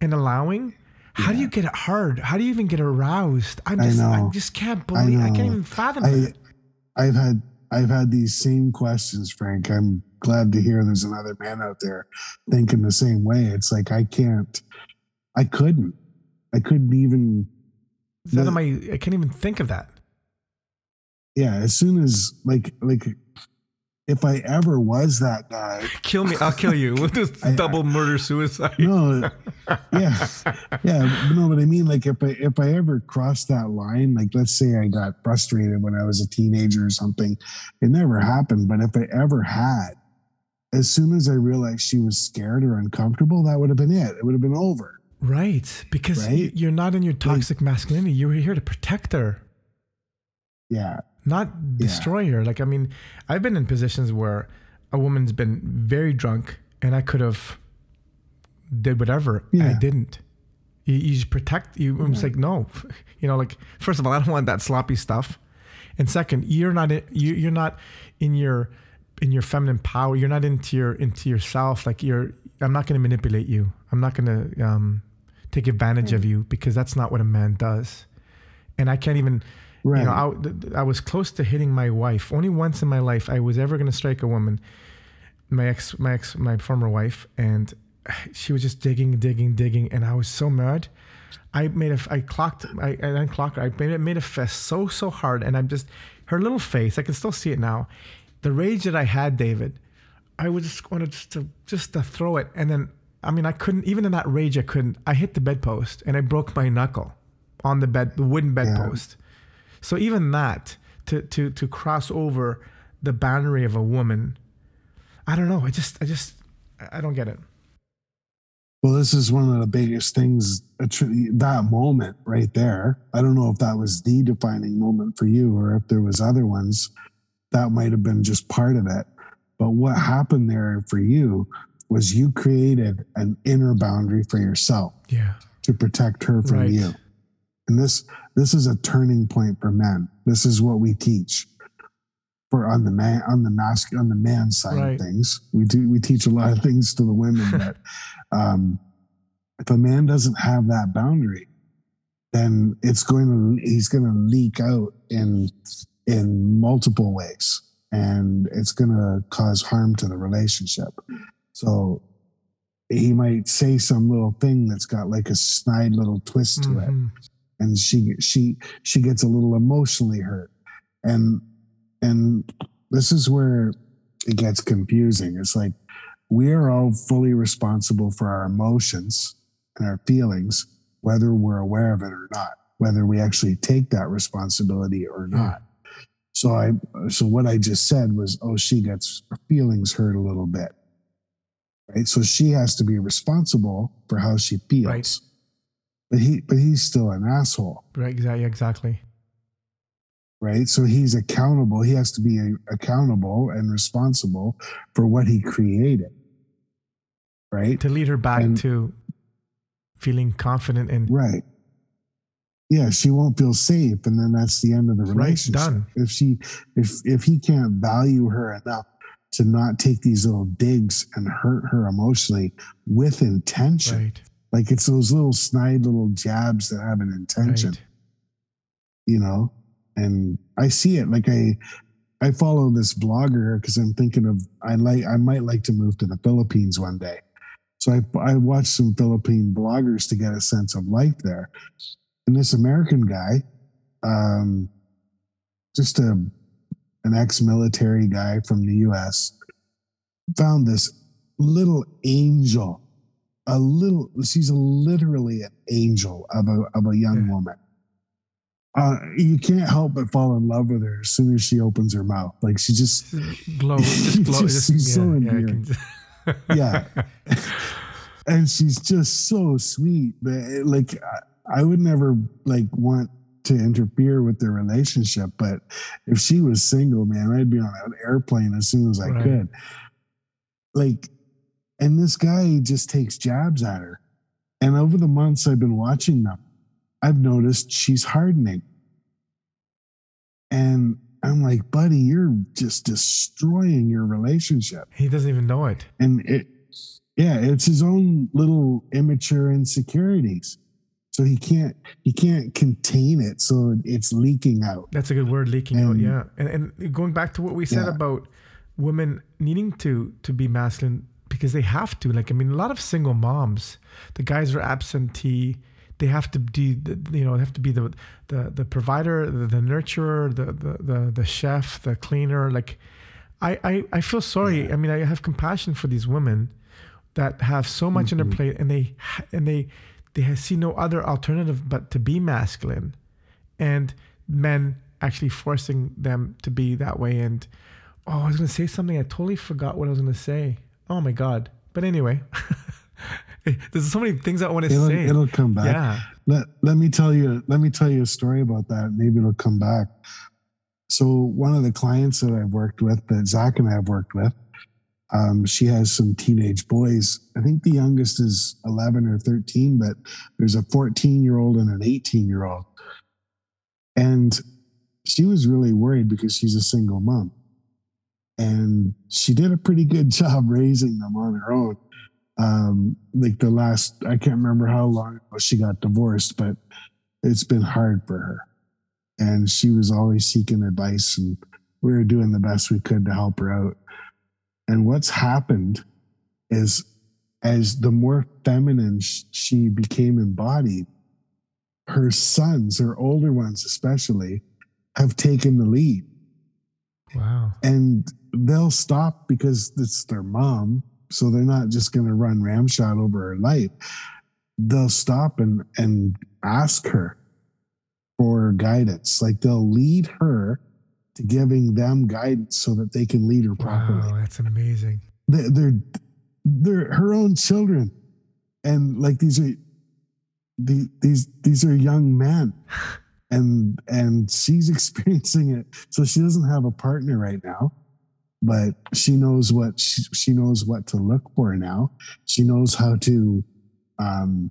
and allowing, how do you get it hard? How do you even get aroused? I'm just, I,
know.
just can't believe, I, can't even fathom
I
it.
I've had I've had these same questions, Frank. I'm glad to hear there's another man out there thinking the same way. It's like I can't I couldn't. I couldn't even the-
on my, I can't even think of that.
yeah, as soon as like like if I ever was that guy,
Kill me, I'll kill you with this
I-
double murder suicide.
no, yeah, yeah, no, but I mean, like if I if I ever crossed that line, like let's say I got frustrated when I was a teenager or something, it never happened. But if I ever had, as soon as I realized she was scared or uncomfortable, that would have been it. It would have been over.
Right. Because
Right?
you're not in your toxic masculinity. You were here to protect her.
Yeah,
not destroy her. Like I mean, I've been in positions where a woman's been very drunk, and I could have did whatever. and I didn't. You, you just protect. You it's like no, you know, like first of all, I don't want that sloppy stuff, and second, you're not in, you you're not in your in your feminine power. You're not into your into yourself. Like you're. I'm not going to manipulate you. I'm not going to um, take advantage of you because that's not what a man does. And I can't even
right.
you know, I, I was close to hitting my wife. Only once in my life I was ever going to strike a woman. My ex, my ex, my former wife, and she was just digging, digging, digging, and I was so mad. I made a, I clocked, I, I unclocked her. I made, made a fist so, so hard, and I'm just, her little face, I can still see it now. The rage that I had, David, I was just wanted just to, just to throw it, and then, I mean, I couldn't, even in that rage, I couldn't. I hit the bedpost, and I broke my knuckle on the bed, the wooden bedpost. So even that to to to cross over the boundary of a woman, I don't know. I just I just I don't get it.
Well, this is one of the biggest things, that moment right there. I don't know if that was the defining moment for you or if there was other ones that might have been just part of it. But what happened there for you was you created an inner boundary for yourself.
Yeah.
To protect her from right. you. And this this is a turning point for men. This is what we teach for on the man on the mask on the man side right. of things. We do we teach a lot of things to the women, but um, if a man doesn't have that boundary, then it's going to he's going to leak out in in multiple ways, and it's going to cause harm to the relationship. So he might say some little thing that's got like a snide little twist to mm-hmm. it and she she she gets a little emotionally hurt and and this is where it gets confusing it's like we are all fully responsible for our emotions and our feelings whether we're aware of it or not whether we actually take that responsibility or not so i so what i just said was oh she gets her feelings hurt a little bit right so she has to be responsible for how she feels right but he but he's still an asshole.
Right, exactly exactly.
Right? So he's accountable. He has to be accountable and responsible for what he created. Right?
To lead her back and, to feeling confident and
Right. Yeah, she won't feel safe and then that's the end of the relationship. Right, done. If she if if he can't value her enough to not take these little digs and hurt her emotionally with intention. Right like it's those little snide little jabs that have an intention, right. you know. And I see it. Like I, I follow this blogger because I'm thinking of I like I might like to move to the Philippines one day. So I I watched some Philippine bloggers to get a sense of life there. And this American guy, um, just a an ex-military guy from the US, found this little angel a little she's literally an angel of a of a young yeah. woman uh, you can't help but fall in love with her as soon as she opens her mouth like she just glow just glow just, just, she's yeah, so endearing yeah, yeah. and she's just so sweet but it, like I, would never like want to interfere with their relationship but if she was single man i'd be on an airplane as soon as i right. could like and this guy just takes jabs at her. And over the months I've been watching them, I've noticed she's hardening. And I'm like, buddy, you're just destroying your relationship.
He doesn't even know it.
And it, yeah, it's his own little immature insecurities. So he can't he can't contain it, so it's leaking out.
That's a good word, leaking and, out. Yeah, and and going back to what we said yeah. about women needing to to be masculine because they have to. Like, I mean, a lot of single moms, the guys are absentee. They have to be, you know, they have to be the the the provider, the, the nurturer, the, the the the chef, the cleaner. Like, I I, I feel sorry. Yeah. I mean, I have compassion for these women that have so much mm-hmm. on their plate, and they and they they see no other alternative but to be masculine, and men actually forcing them to be that way. And oh, I was going to say something. I totally forgot what I was going to say. Oh my god! But anyway, there's so many things I want to
it'll,
say.
It'll come back. Yeah. Let Let me tell you. Let me tell you a story about that. Maybe it'll come back. So one of the clients that I've worked with, that Zak and I have worked with, um, she has some teenage boys. I think the youngest is 11 or 13, but there's a 14 year old and an 18 year old. And she was really worried because she's a single mom and she did a pretty good job raising them on her own. Um, like the last, I can't remember how long ago she got divorced, but it's been hard for her. And she was always seeking advice, and we were doing the best we could to help her out. And what's happened is, as the more feminine she became embodied, her sons, her older ones especially, have taken the lead
Wow.
And they'll stop because it's their mom. So they're not just going to run ramshot over her life. They'll stop and, and ask her for guidance. Like they'll lead her to giving them guidance so that they can lead her properly.
Wow, that's amazing.
They're, they're, they're her own children. and like these are the, these these are young men and and she's experiencing it so she doesn't have a partner right now but she knows what she, she knows what to look for now she knows how to um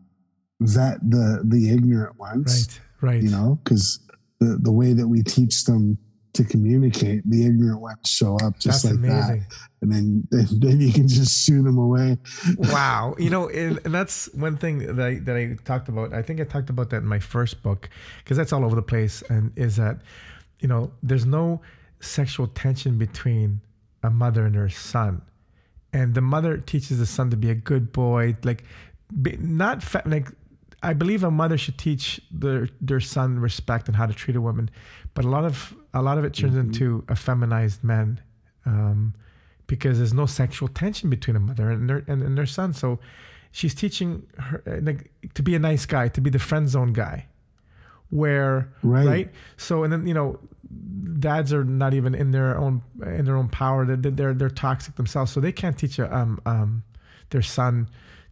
vet the the ignorant ones
right right
you know because the the way that we teach them to communicate the ignorant ones show up just
That's
like
amazing.
that and then then you can just shoo them away.
Wow. You know and, and that's one thing that I, that I talked about. I think i talked about that in my first book because that's all over the place. And is that you know there's no sexual tension between a mother and her son. And the mother teaches the son to be a good boy. Like be, not fa- like i believe a mother should teach their their son respect and how to treat a woman. But a lot of a lot of it turns into a feminized man um, because there's no sexual tension between a mother and their and, and their son. So she's teaching her uh, like, to be a nice guy, to be the friend zone guy. Where
Right.
right, so and then you know, dads are not even in their own in their own power. They're they're, they're toxic themselves, so they can't teach a, um um their son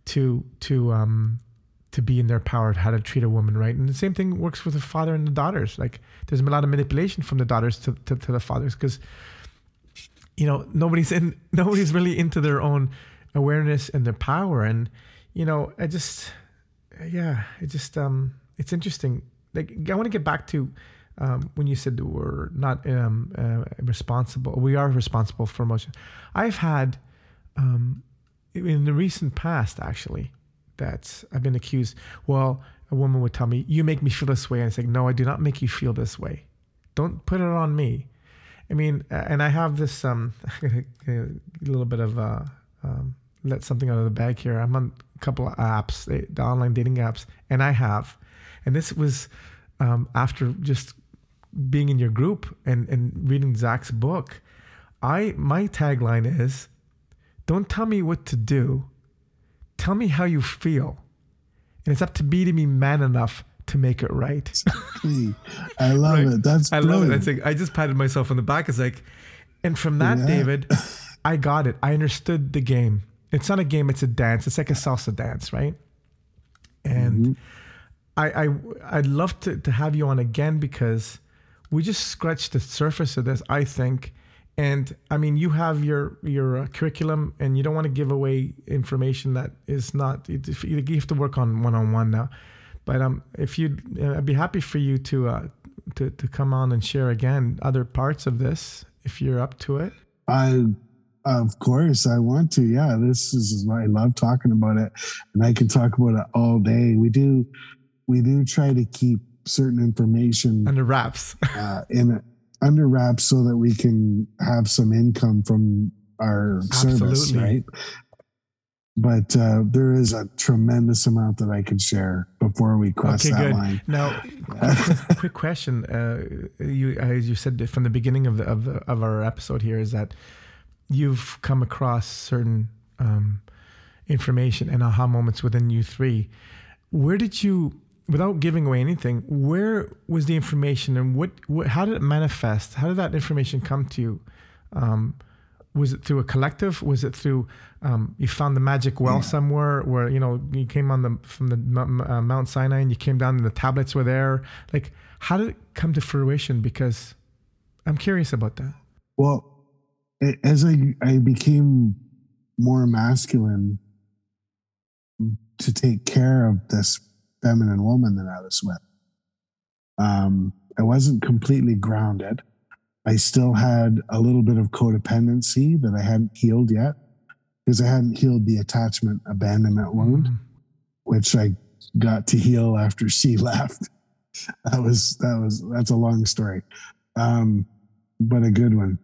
to to um to be in their power, how to treat a woman right. And the same thing works with the father and the daughters. Like there's a lot of manipulation from the daughters to to, to the fathers because you know nobody's in nobody's really into their own awareness and their power and you know i just yeah it just um it's interesting like i want to get back to um, when you said we're not um, uh, responsible we are responsible for emotion i've had um, in the recent past actually that i've been accused. Well a woman would tell me you make me feel this way. And I say, no i do not make you feel this way. Don't put it on me. I mean, and I have this um, a little bit of uh, um, let something out of the bag here. I'm on a couple of apps, the, the online dating apps, and I have, and this was um, after just being in your group and and reading Zak's book. I my tagline is, "Don't tell me what to do, tell me how you feel, and it's up to me to be man enough to make it right."
I love
Right.
it. That's
I love it.
brilliant.
It's like I just patted myself on the back. It's like, and from that,
Yeah.
David, I got it. I understood the game. It's not a game. It's a dance. It's like a salsa dance, right? And mm-hmm. I, I, I'd love to to have you on again because we just scratched the surface of this. I think, and I mean, you have your your uh, curriculum, and you don't want to give away information that is not. You you have to work on one on one now. But um, if you, uh, I'd be happy for you to uh, to to come on and share again other parts of this if you're up to it.
I, of course, I want to. Yeah, this is I love talking about it, and I can talk about it all day. We do, we do try to keep certain information
Under wraps.
uh, in under wraps so that we can have some income from our service, right? But uh, there is a tremendous amount that I can share before we cross
Okay,
that
good.
line.
Now, quick, quick question. Uh, you, as you said from the beginning of the, of the of our episode here, is that you've come across certain um, information and aha moments within you three. Where did you, without giving away anything, where was the information and what, what how did it manifest? How did that information come to you? Um, was it through a collective? Was it through um, you found the magic well somewhere where you know you came on the from the uh, Mount Sinai and you came down and the tablets were there? Like, how did it come to fruition? Because I'm curious about that.
Well, as I I became more masculine to take care of this feminine woman that I was with, um, I wasn't completely grounded. I still had a little bit of codependency that I hadn't healed yet because I hadn't healed the attachment abandonment wound,
Mhm.
which I got to heal after she left. That was that was that's a long story, um, but a good one.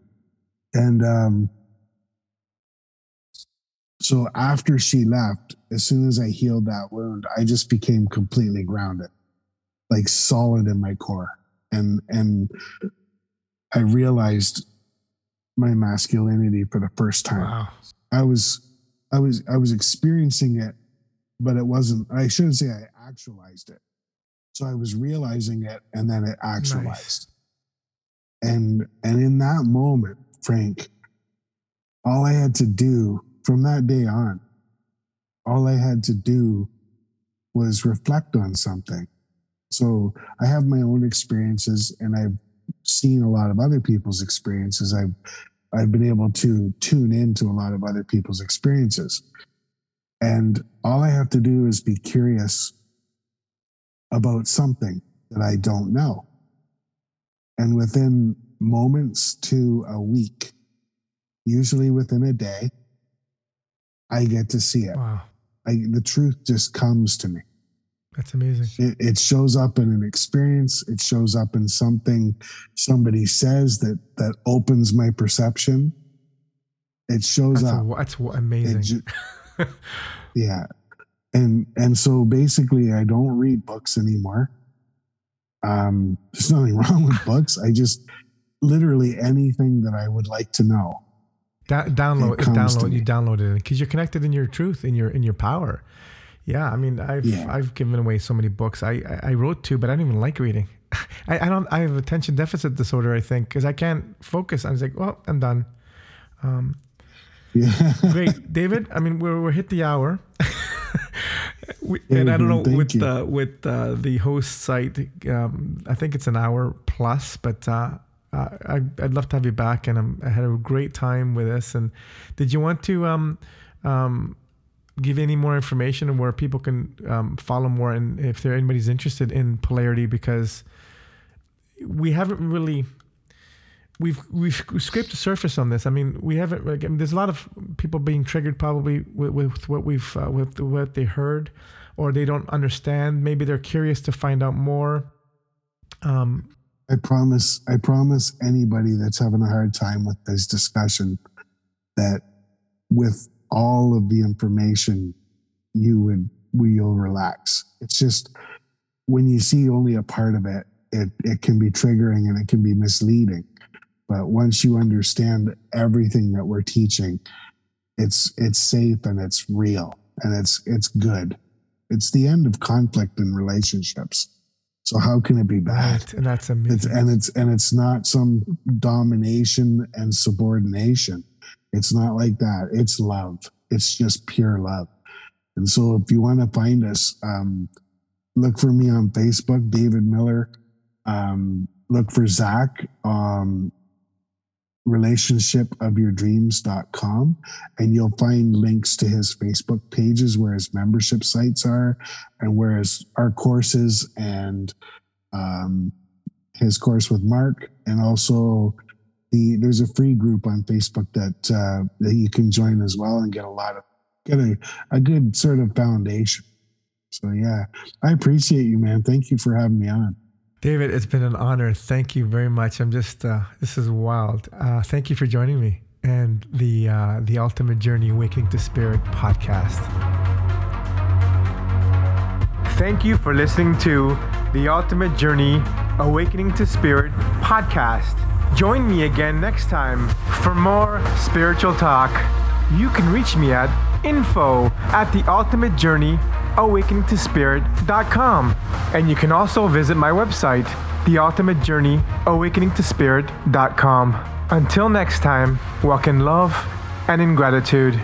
And um, so after she left, as soon as I healed that wound, I just became completely grounded, like solid in my core. And and I realized my masculinity for the first time.
Wow.
I was I was I was experiencing it, but it wasn't I shouldn't say I actualized it. So I was realizing it and then it actualized. And and in that moment, Frank, all I had to do from that day on all I had to do was reflect on something. So I have my own experiences and I've seen a lot of other people's experiences. I've I've been able to tune into a lot of other people's experiences. And all I have to do is be curious about something that I don't know. And within moments to a week, usually within a day, I get to see it.
Wow.
I, the truth just comes to me.
That's amazing.
It, it shows up in an experience. It shows up in something somebody says that that opens my perception. It shows
That's,
up.
a, that's amazing.
Ju- yeah, and and so basically, I don't read books anymore. Um, there's nothing wrong with books. I just literally anything that I would like to know.
Da- download,
It
download, you downloaded it because you're connected in your truth, in your in your power. Yeah, I mean, I've
Yeah.
I've given away so many books. I I, I wrote two, but I don't even like reading. I, I don't. I have attention deficit disorder. I think because I can't focus. I was like, well, I'm done. Um,
Yeah,
great, David. I mean, we're we're hit the hour. we, and I don't know
Thank
with
you.
uh, with uh, the host site. Um, I think it's an hour plus, but uh, I, I'd love to have you back. And I'm, I had a great time with this. And did you want to um, um, give any more information on where people can um, follow more, and if there anybody's interested in polarity, because we haven't really we've we've scraped the surface on this. I mean, we haven't. Like, I mean, there's a lot of people being triggered probably with, with what we've uh, with what they heard, or they don't understand. Maybe they're curious to find out more. Um,
I promise. I promise anybody that's having a hard time with this discussion that with all of the information, you would we'll relax. It's just when you see only a part of it, it it can be triggering and it can be misleading. But once you understand everything that we're teaching, it's it's safe and it's real and it's it's good. It's the end of conflict in relationships. So how can it be bad?
right, and that's
It's,
amazing.
and it's and it's not some domination and subordination. It's not like that. It's love. It's just pure love. And so, if you want to find us, um, look for me on Facebook, David Miller. Um, look for Zak, um, relationshipofyourdreams.com, and you'll find links to his Facebook pages where his membership sites are, and where his, our courses and um, his course with Mark, and also the there's a free group on Facebook that uh, that you can join as well and get a lot of get a, a good sort of foundation. So yeah, I appreciate you, man. Thank you for having me on.
David, it's been an honor. Thank you very much. I'm just uh, this is wild. Uh, thank you for joining me and the uh, the Ultimate Journey Awakening to Spirit podcast. Thank you for listening to the Ultimate Journey Awakening to Spirit podcast. Join me again next time for more spiritual talk. You can reach me at info at the ultimate journey awakening to spirit.com. And you can also visit my website, the ultimate journey. Until next time, walk in love and in gratitude.